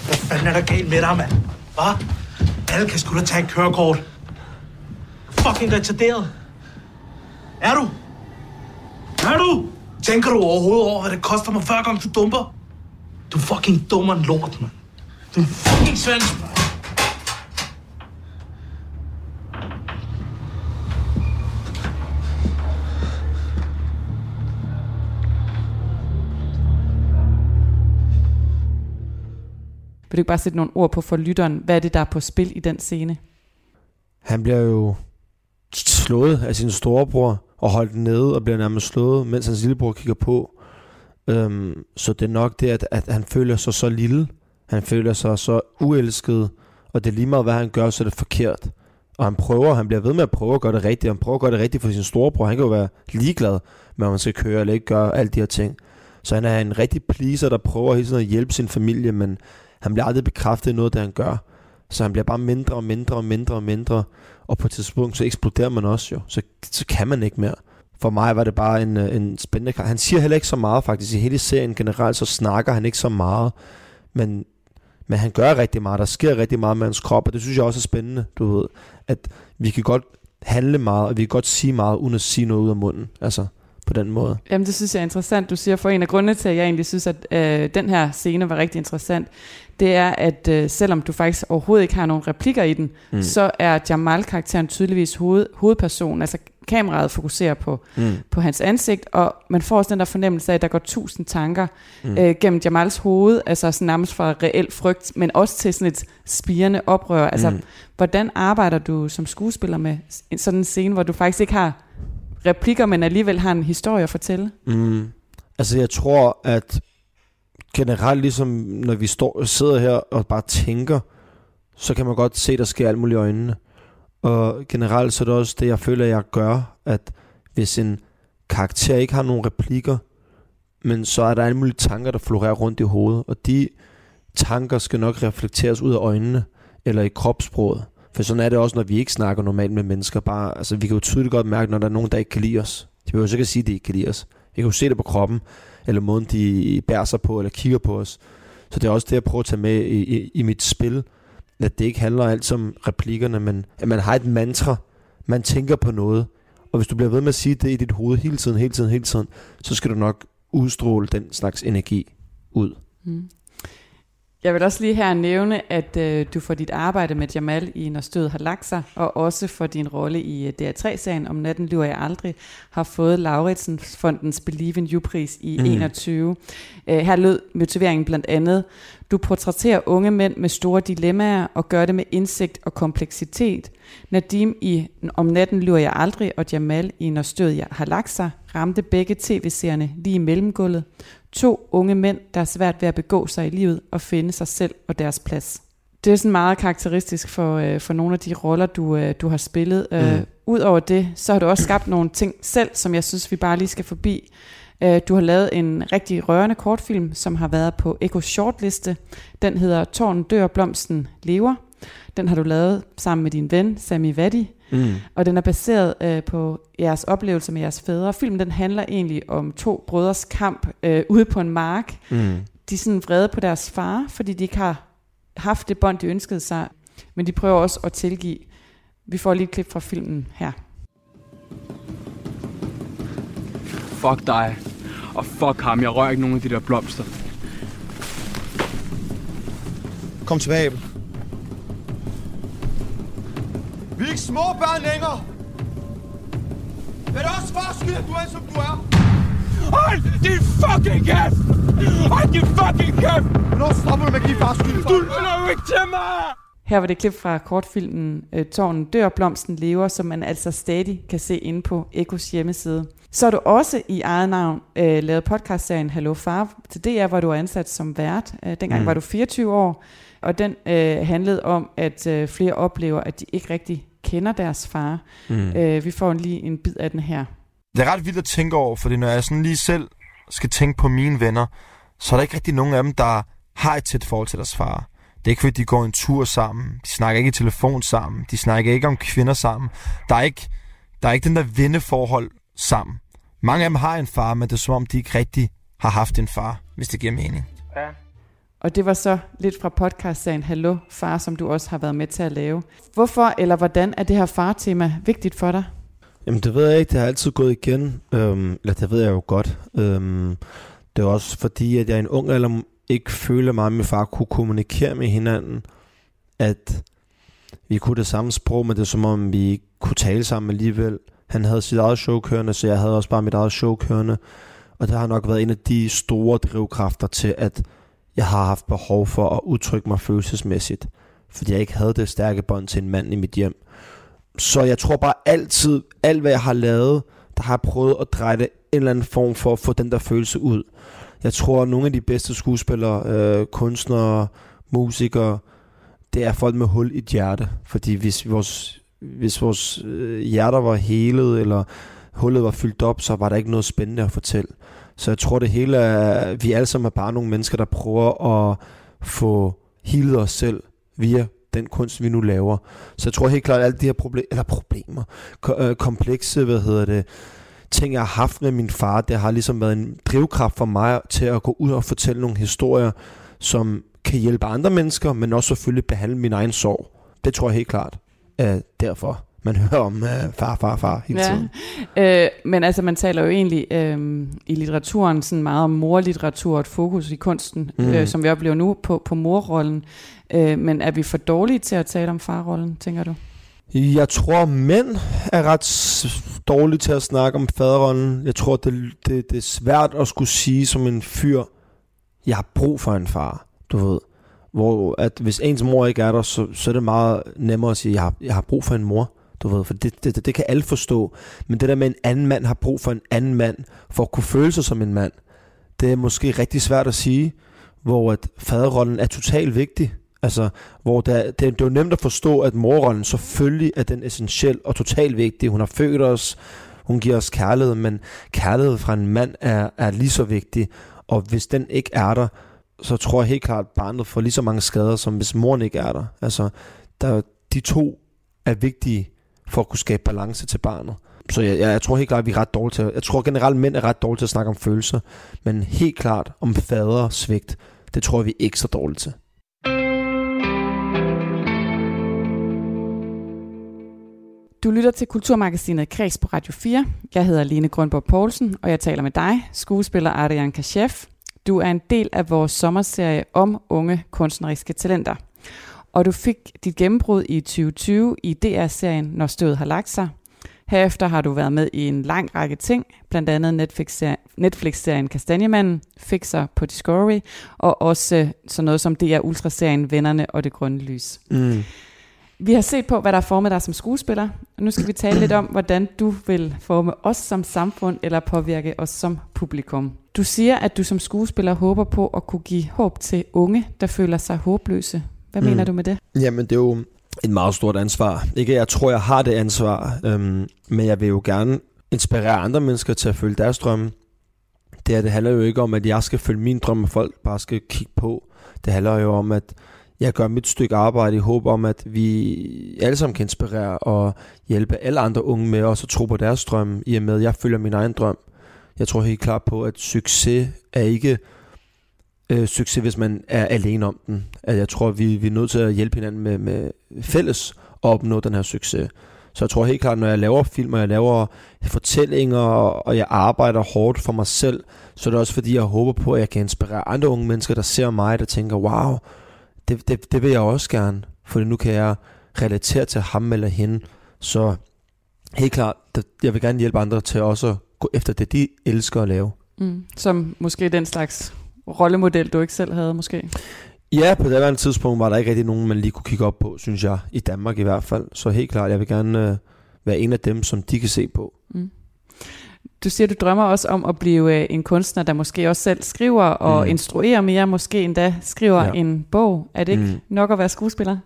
Hvad fanden er der galt med dig, mand? Hvad? Alle kan sgu da tage et kørekort. Fucking retarderet. Er du? Er du? Tænker du overhovedet over, hvad det koster mig, hver gang du dumper? Du er fucking dummer en lort, mand. Du er fucking svans, mand. Vil du ikke bare sætte nogle ord på for lytteren? Hvad er det, der er på spil i den scene? Han bliver jo slået af sin storebror og holdt nede og bliver nærmest slået, mens hans lillebror kigger på. Øhm, så det er nok det, at, at han føler sig så lille. Han føler sig så uelsket, og det er lige meget, hvad han gør, så er det forkert. Og han prøver, han bliver ved med at prøve at gøre det rigtigt. Han prøver at gøre det rigtigt for sin storebror. Han kan jo være ligeglad med, om han skal køre eller ikke gøre alle de her ting. Så han er en rigtig pleaser, der prøver hele tiden at hjælpe sin familie, men han bliver aldrig bekræftet i noget, det han gør. Så han bliver bare mindre og mindre og mindre og mindre. Og på et tidspunkt, så eksploderer man også jo. Så, så kan man ikke mere. For mig var det bare en, øh, en spændende kamp. Han siger heller ikke så meget faktisk. I hele serien generelt, så snakker han ikke så meget. Men, men han gør rigtig meget. Der sker rigtig meget med hans krop. Og det synes jeg også er spændende, du ved. At vi kan godt handle meget, og vi kan godt sige meget, uden at sige noget ud af munden. Altså, på den måde. Jamen, det synes jeg er interessant. Du siger, for en af grundene til, at jeg egentlig synes, at øh, den her scene var rigtig interessant, det er, at øh, selvom du faktisk overhovedet ikke har nogen replikker i den, Mm. så er Jamal-karakteren tydeligvis hoved, hovedpersonen. Altså kameraet fokuserer på, Mm. på hans ansigt, og man får også den der fornemmelse af, at der går tusind tanker Mm. øh, gennem Jamals hoved, altså sådan nærmest fra reel frygt, men også til sådan et spirende oprør. Altså, Mm. hvordan arbejder du som skuespiller med sådan en scene, hvor du faktisk ikke har replikker, men alligevel har en historie at fortælle? Mm. Altså jeg tror, at generelt ligesom når vi står, sidder her og bare tænker, så kan man godt se, der sker alt muligt i øjnene. Og generelt så er det også det, jeg føler, jeg gør, at hvis en karakter ikke har nogen replikker, men så er der alle mulige tanker, der florerer rundt i hovedet, og de tanker skal nok reflekteres ud af øjnene, eller i kropssproget. For sådan er det også, når vi ikke snakker normalt med mennesker. Bare, altså, vi kan jo tydeligt godt mærke, når der er nogen, der ikke kan lide os. De behøver jo ikke at sige, at de ikke kan lide os. Vi kan jo se det på kroppen, eller måden, de bærer sig på, eller kigger på os. Så det er også det, jeg prøver at tage med i, i, i mit spil, at det ikke handler alt om replikkerne, men at man har et mantra, man tænker på noget, og hvis du bliver ved med at sige det i dit hoved hele tiden, hele tiden, hele tiden, så skal du nok udstråle den slags energi ud. Mm. Jeg vil også lige her nævne, at øh, du for dit arbejde med Jamal i Når Stød har lagt sig, og også for din rolle i øh, DR3-sagen Om natten lyver jeg aldrig, har fået Lauritsen Fondens Believe in You-pris i mm. 21. Øh, her lød motiveringen blandt andet, du portrætterer unge mænd med store dilemmaer og gør det med indsigt og kompleksitet. Nadim i Om natten lyver jeg aldrig og Jamal i Når Stød jeg har lagt sig ramte begge tv-seerne lige i mellemgulvet. To unge mænd, der er svært ved at begå sig i livet og finde sig selv og deres plads. Det er sådan meget karakteristisk for, øh, for nogle af de roller, du, øh, du har spillet. Øh, mm. Udover det, så har du også skabt nogle ting selv, som jeg synes, vi bare lige skal forbi. Øh, du har lavet en rigtig rørende kortfilm, som har været på Eko Shortliste. Den hedder Tårn dør, blomsten lever. Den har du lavet sammen med din ven, Sami Vadi. Mm. Og den er baseret øh, på jeres oplevelse med jeres fædre. Filmen den handler egentlig om to brødres kamp øh, ude på en mark. Mm. De er sådan vrede på deres far, fordi de ikke har haft det bånd, de ønskede sig. Men de prøver også at tilgive. Vi får lige et klip fra filmen her. Fuck dig. Og fuck ham. Jeg rører ikke nogen af de der blomster. Kom tilbage, Vi er ikke små børn længere. Er det også fars skyld, at du er, som du er? Hold din fucking kæft! Hold din fucking kæft! Hvornår stopper du med at give fars skyld? Du lytter jo ikke til mig! Her var det klip fra kortfilmen øh, Tårnen dør, blomsten lever, som man altså stadig kan se inde på Ekos hjemmeside. Så har du også i eget navn øh, lavet podcastserien Hallo Far til DR, hvor du er ansat som vært. Øh, dengang mm. var du 24 år, og den øh, handlede om, at øh, flere oplever, at de ikke rigtig kender deres far. Mm. Øh, vi får lige en bid af den her. Det er ret vildt at tænke over, fordi når jeg sådan lige selv skal tænke på mine venner, så er der ikke rigtig nogen af dem, der har et tæt forhold til deres far. Det er ikke fordi, de går en tur sammen. De snakker ikke i telefon sammen. De snakker ikke om kvinder sammen. Der er ikke, der er ikke den der venneforhold sammen. Mange af dem har en far, men det er som om, de ikke rigtig har haft en far, hvis det giver mening. Ja. Og det var så lidt fra podcastserien Hallo far, som du også har været med til at lave. Hvorfor eller hvordan er det her fartema vigtigt for dig? Jamen det ved jeg ikke, det har altid gået igen. Øhm, eller det ved jeg jo godt. Øhm, det er også fordi, at jeg i en ung alder ikke føler mig, at min far kunne kommunikere med hinanden. At vi kunne det samme sprog, men det er som om, vi ikke kunne tale sammen alligevel. Han havde sit eget show kørende, så jeg havde også bare mit eget show kørende. Og det har nok været en af de store drivkræfter til, at jeg har haft behov for at udtrykke mig følelsesmæssigt, fordi jeg ikke havde det stærke bånd til en mand i mit hjem. Så jeg tror bare altid, alt hvad jeg har lavet, der har jeg prøvet at dreje det en eller anden form for at få den der følelse ud. Jeg tror, at nogle af de bedste skuespillere, øh, kunstnere, musikere, det er folk med hul i et hjerte. Fordi hvis vores, hvis vores øh, hjerter var helet, eller hullet var fyldt op, så var der ikke noget spændende at fortælle. Så jeg tror det hele er, vi alle sammen er bare nogle mennesker, der prøver at få healet os selv via den kunst, vi nu laver. Så jeg tror helt klart, at alle de her proble- eller problemer, øh, komplekse, hvad hedder det, ting, jeg har haft med min far, det har ligesom været en drivkraft for mig til at gå ud og fortælle nogle historier, som kan hjælpe andre mennesker, men også selvfølgelig behandle min egen sorg. Det tror jeg helt klart er derfor man hører om øh, far, far, far hele ja. tiden. Øh, men altså, man taler jo egentlig øh, i litteraturen sådan meget om morlitteratur og et fokus i kunsten, mm. øh, som vi oplever nu på, på morrollen. Øh, men er vi for dårlige til at tale om farrollen, tænker du? Jeg tror, mænd er ret dårlige til at snakke om faderrollen. Jeg tror, det, det, det er svært at skulle sige som en fyr, jeg har brug for en far, du ved. Hvor at hvis ens mor ikke er der, så, så er det meget nemmere at sige, jeg har, jeg har brug for en mor. Du ved, for det, det, det kan alle forstå. Men det der med, en anden mand har brug for en anden mand, for at kunne føle sig som en mand, det er måske rigtig svært at sige, hvor at faderrollen er totalt vigtig. Altså, hvor der, det, det er jo nemt at forstå, at morrollen selvfølgelig er den essentiel og totalt vigtig. Hun har født os, hun giver os kærlighed, men kærlighed fra en mand er, er lige så vigtig. Og hvis den ikke er der, så tror jeg helt klart, at barnet får lige så mange skader, som hvis moren ikke er der. Altså, der, de to er vigtige for at kunne skabe balance til barnet. Så jeg, jeg, jeg tror helt klart, at vi er ret dårlige til Jeg tror generelt, at mænd er ret dårlige til at snakke om følelser. Men helt klart om fader svigt, det tror jeg, vi er ikke så dårlige til. Du lytter til Kulturmagasinet Kreds på Radio 4. Jeg hedder Line Grønborg Poulsen, og jeg taler med dig, skuespiller Adrian Kashef. Du er en del af vores sommerserie om unge kunstneriske talenter. Og du fik dit gennembrud i 2020 i DR-serien Når stødet har lagt sig. Herefter har du været med i en lang række ting, blandt andet Netflix-serien Kastanjemanden, Fixer på Discovery, og også sådan noget som DR Ultra-serien Vennerne og det grønne lys. Mm. Vi har set på, hvad der har formet dig som skuespiller, og nu skal vi tale lidt om, hvordan du vil forme os som samfund eller påvirke os som publikum. Du siger, at du som skuespiller håber på at kunne give håb til unge, der føler sig håbløse. Hvad mm. mener du med det? Jamen, det er jo et meget stort ansvar. Ikke, jeg tror, jeg har det ansvar, øhm, men jeg vil jo gerne inspirere andre mennesker til at følge deres drømme. Det, her, det handler jo ikke om, at jeg skal følge min drøm, og folk bare skal kigge på. Det handler jo om, at jeg gør mit stykke arbejde i håb om, at vi alle sammen kan inspirere og hjælpe alle andre unge med også at tro på deres drøm, i og med, at jeg følger min egen drøm. Jeg tror helt klart på, at succes er ikke øh, succes, hvis man er alene om den. At jeg tror, vi, vi er nødt til at hjælpe hinanden med, med fælles at opnå den her succes. Så jeg tror helt klart, når jeg laver film, og jeg laver fortællinger, og jeg arbejder hårdt for mig selv, så er det også fordi, jeg håber på, at jeg kan inspirere andre unge mennesker, der ser mig, der tænker, wow, det, det, det vil jeg også gerne, for nu kan jeg relatere til ham eller hende. Så helt klart, jeg vil gerne hjælpe andre til også at gå efter det, de elsker at lave. Mm. Som måske den slags rollemodel, du ikke selv havde måske? Ja, på det andet tidspunkt var der ikke rigtig nogen, man lige kunne kigge op på, synes jeg. I Danmark i hvert fald. Så helt klart, jeg vil gerne øh, være en af dem, som de kan se på. Mm. Du siger, du drømmer også om at blive øh, en kunstner, der måske også selv skriver og mm. instruerer mere, måske endda skriver ja. en bog. Er det ikke mm. nok at være skuespiller?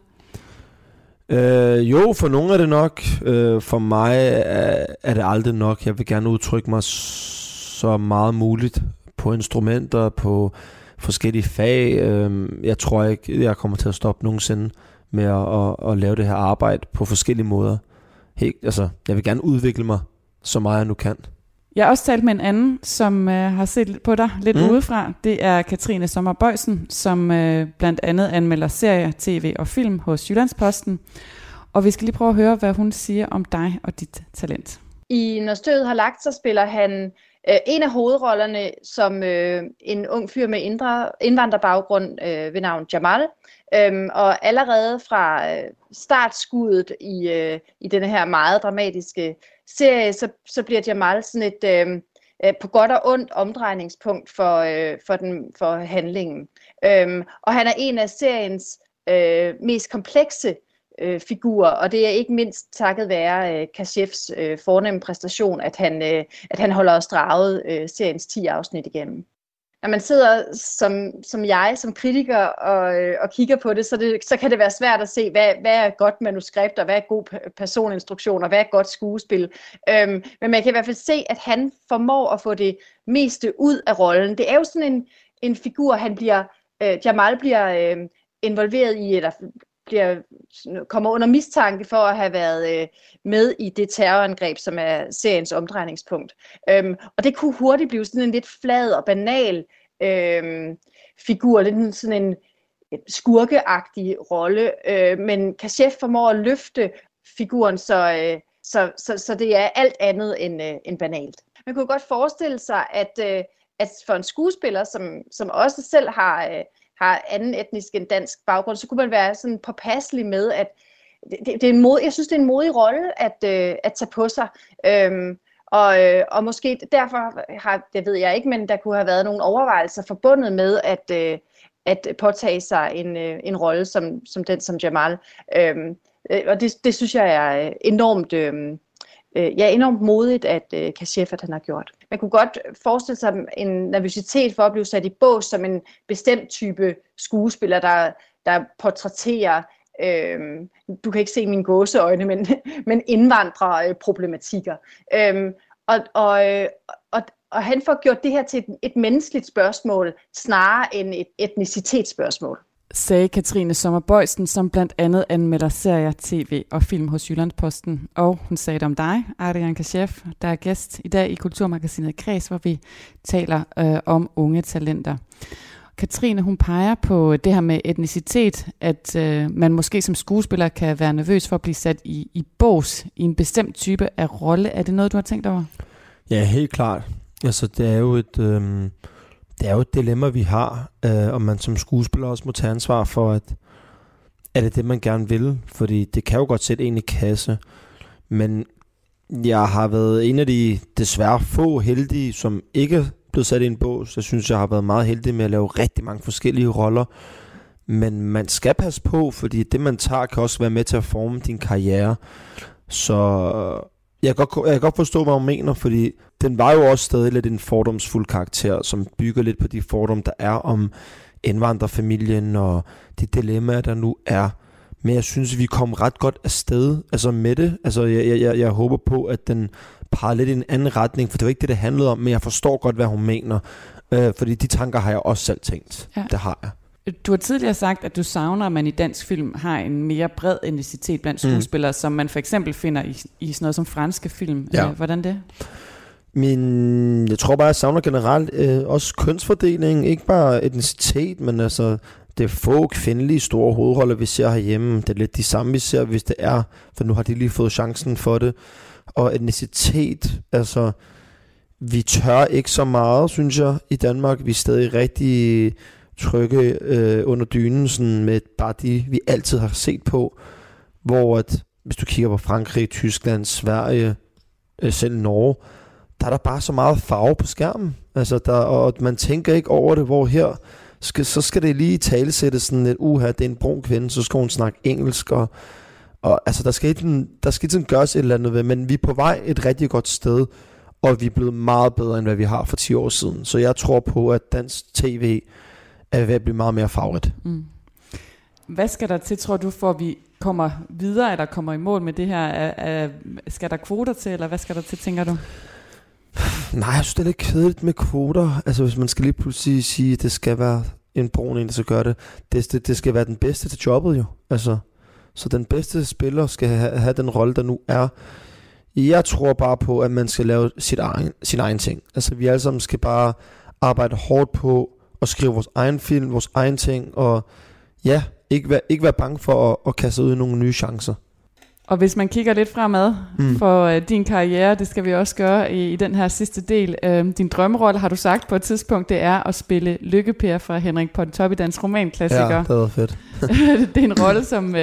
Øh, jo, for nogle er det nok. Øh, for mig er, er det aldrig nok. Jeg vil gerne udtrykke mig så meget muligt på instrumenter, på forskellige fag. Øh, jeg tror ikke, jeg kommer til at stoppe nogensinde med at, at, at lave det her arbejde på forskellige måder. Helt, altså, jeg vil gerne udvikle mig så meget jeg nu kan. Jeg har også talt med en anden, som øh, har set lidt på dig lidt mm. udefra. Det er Katrine Sommer Bøjsen, som øh, blandt andet anmelder serier, tv og film hos Jyllandsposten. Og vi skal lige prøve at høre, hvad hun siger om dig og dit talent. I Når stødet har lagt sig, spiller han øh, en af hovedrollerne som øh, en ung fyr med indre, indvandrerbaggrund øh, ved navn Jamal. Øhm, og allerede fra øh, startskuddet i, øh, i denne her meget dramatiske serie, så, så bliver Jamal sådan et øh, øh, på godt og ondt omdrejningspunkt for, øh, for, den, for handlingen. Øhm, og han er en af seriens øh, mest komplekse øh, figur, og det er ikke mindst takket være øh, Kashefs øh, fornemme præstation, at han, øh, at han holder os draget øh, seriens 10 afsnit igennem når man sidder som, som jeg, som kritiker, og, øh, og kigger på det så, det, så kan det være svært at se, hvad, hvad er godt manuskript, og hvad er god personinstruktion, og hvad er godt skuespil. Øhm, men man kan i hvert fald se, at han formår at få det meste ud af rollen. Det er jo sådan en, en figur, han bliver, øh, Jamal bliver øh, involveret i, eller bliver, kommer under mistanke for at have været øh, med i det terrorangreb, som er seriens omdrejningspunkt. Øhm, og det kunne hurtigt blive sådan en lidt flad og banal øhm, figur, lidt sådan en skurkeagtig rolle, øh, men Kashef formår at løfte figuren, så, øh, så, så, så det er alt andet end, øh, end banalt. Man kunne godt forestille sig, at, øh, at for en skuespiller, som, som også selv har, øh, har anden etnisk end dansk baggrund, så kunne man være sådan påpasselig med, at det, det, er en mod, jeg synes, det er en modig rolle at, øh, at tage på sig. Øhm, og, øh, og måske derfor har, det ved jeg ikke, men der kunne have været nogle overvejelser forbundet med at, øh, at påtage sig en, øh, en rolle som, som den som Jamal. Øhm, øh, og det, det synes jeg er øh, enormt, øh, øh, ja, enormt modigt, at øh, Kashef, at han har gjort. Man kunne godt forestille sig en nervøsitet for at blive sat i bås som en bestemt type skuespiller, der, der portrætterer, øh, du kan ikke se mine gåseøjne, men, men indvandrerproblematikker. Øh, øh, og, og, øh, og, og han får gjort det her til et, et menneskeligt spørgsmål, snarere end et etnicitetsspørgsmål sagde Katrine Sommerbøjsen, som blandt andet anmelder serier, tv og film hos Jyllandsposten. Og hun sagde det om dig, Adrian Kashef, der er gæst i dag i Kulturmagasinet Kreds, hvor vi taler øh, om unge talenter. Katrine, hun peger på det her med etnicitet, at øh, man måske som skuespiller kan være nervøs for at blive sat i, i bås i en bestemt type af rolle. Er det noget, du har tænkt over? Ja, helt klart. Altså, det er jo et... Øh det er jo et dilemma, vi har, øh, om man som skuespiller også må tage ansvar for, at er det det, man gerne vil? Fordi det kan jo godt sætte en i kasse, men jeg har været en af de desværre få heldige, som ikke er blevet sat i en bås. Jeg synes, jeg har været meget heldig med at lave rigtig mange forskellige roller. Men man skal passe på, fordi det, man tager, kan også være med til at forme din karriere. Så jeg kan, godt, jeg kan godt forstå, hvad hun mener, fordi den var jo også stadig lidt en fordomsfuld karakter, som bygger lidt på de fordomme, der er om indvandrerfamilien og de dilemmaer, der nu er. Men jeg synes, vi kom ret godt afsted altså med det. Altså, jeg, jeg, jeg håber på, at den peger lidt i en anden retning, for det var ikke det, det handlede om, men jeg forstår godt, hvad hun mener. Øh, fordi de tanker har jeg også selv tænkt. Ja. Det har jeg. Du har tidligere sagt, at du savner, at man i dansk film har en mere bred etnicitet blandt mm. skuespillere, mm. som man for eksempel finder i, i sådan noget som franske film. Ja. Øh, hvordan det? Min, jeg tror bare, jeg savner generelt øh, også kønsfordeling. Ikke bare etnicitet, men altså det er få kvindelige store hovedroller, vi ser herhjemme. Det er lidt de samme, vi ser, hvis det er, for nu har de lige fået chancen for det. Og etnicitet, altså vi tør ikke så meget, synes jeg, i Danmark. Vi er stadig rigtig trykke øh, under dynen sådan med bare de, vi altid har set på. Hvor at, hvis du kigger på Frankrig, Tyskland, Sverige, øh, selv Norge, der er der bare så meget farve på skærmen. Altså der, og man tænker ikke over det, hvor her, skal, så skal det lige talesætte sådan lidt, uha, det er en brun kvinde, så skal hun snakke engelsk, og, og altså der skal, ikke, der skal ikke gøres et eller andet ved, men vi er på vej et rigtig godt sted, og vi er blevet meget bedre, end hvad vi har for 10 år siden. Så jeg tror på, at dansk tv er ved at blive meget mere favorit. Mm. Hvad skal der til, tror du, for at vi kommer videre, eller kommer i mål med det her? Er, er, skal der kvoter til, eller hvad skal der til, tænker du? Nej, jeg synes, det er lidt kedeligt med kvoter. Altså, hvis man skal lige pludselig sige, at det skal være en brun en, der skal gøre det. Det, det. det skal være den bedste til jobbet jo. Altså, så den bedste spiller skal have, have den rolle, der nu er. Jeg tror bare på, at man skal lave sit egen, sin egen ting. Altså, vi alle sammen skal bare arbejde hårdt på at skrive vores egen film, vores egen ting, og ja, ikke være, ikke være bange for at, at kaste ud i nogle nye chancer. Og hvis man kigger lidt fremad mm. for uh, din karriere, det skal vi også gøre i, i den her sidste del. Uh, din drømmerolle, har du sagt på et tidspunkt, det er at spille Lykkepær fra Henrik Pontopidans romanklassiker. Ja, det var fedt. det er en rolle, som uh,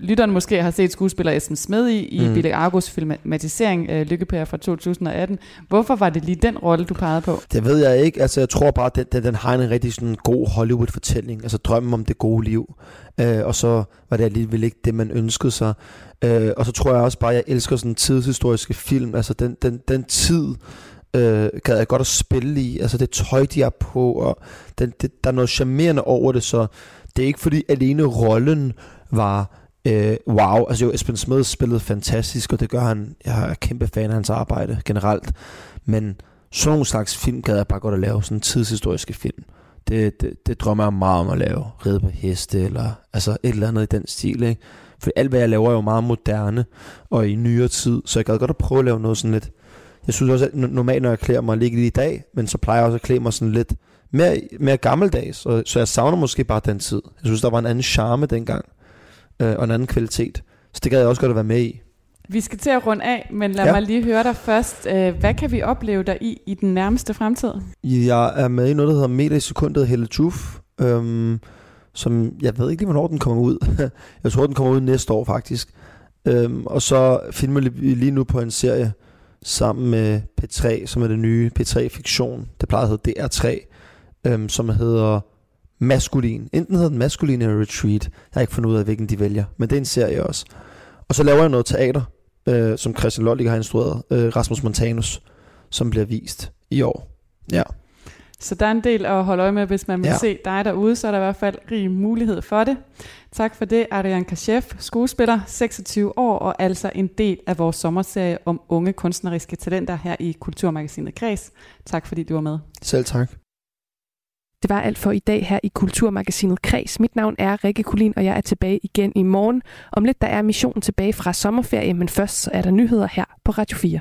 lytteren måske har set skuespiller Esben Smed i, i mm. Bille Argos filmatisering uh, Lykkepær fra 2018. Hvorfor var det lige den rolle, du pegede på? Det ved jeg ikke. Altså, jeg tror bare, at den, den, den har en rigtig sådan god Hollywood-fortælling. Altså drømmen om det gode liv øh, og så var det alligevel ikke det, man ønskede sig. Øh, og så tror jeg også bare, at jeg elsker sådan tidshistoriske film. Altså den, den, den tid øh, gad jeg godt at spille i. Altså det tøj, de er på, og den, det, der er noget charmerende over det, så det er ikke fordi alene rollen var øh, wow. Altså jo, Esben Smed spillede fantastisk, og det gør han. Jeg er kæmpe fan af hans arbejde generelt. Men sådan nogle slags film gad jeg bare godt at lave, sådan tidshistoriske film. Det, det, det drømmer jeg meget om at lave. Ride på heste, eller altså et eller andet i den stil, ikke? For alt, hvad jeg laver, er jo meget moderne og i nyere tid. Så jeg gad godt at prøve at lave noget sådan lidt... Jeg synes også, at normalt, når jeg klæder mig lige i dag, men så plejer jeg også at klæde mig sådan lidt mere, mere gammeldags. Så, så jeg savner måske bare den tid. Jeg synes, der var en anden charme dengang. Øh, og en anden kvalitet. Så det gad jeg også godt at være med i. Vi skal til at runde af, men lad ja. mig lige høre dig først. Øh, hvad kan vi opleve dig i i den nærmeste fremtid? Jeg er med i noget, der hedder Meter i sekundet Helle Tuf. Øhm, som jeg ved ikke lige, hvornår den kommer ud. jeg tror, den kommer ud næste år faktisk. Øhm, og så filmer vi lige nu på en serie sammen med P3, som er det nye P3 Fiktion. Det plejer at hedde DR3, øhm, som hedder Maskulin. Enten hedder den Maskulin eller Retreat. Jeg har ikke fundet ud af, hvilken de vælger, men det er en serie også. Og så laver jeg noget teater, øh, som Christian Lollig har instrueret, øh, Rasmus Montanus, som bliver vist i år. Ja. Så der er en del at holde øje med, hvis man vil Ja. se dig derude, så er der i hvert fald rig mulighed for det. Tak for det, Adrian Kashef, skuespiller, 26 år, og altså en del af vores sommerserie om unge kunstneriske talenter her i Kulturmagasinet Kreds. Tak fordi du var med. Selv tak. Det var alt for i dag her i Kulturmagasinet Kreds. Mit navn er Rikke Kulin, og jeg er tilbage igen i morgen. Om lidt der er missionen tilbage fra sommerferie, men først så er der nyheder her på Radio 4.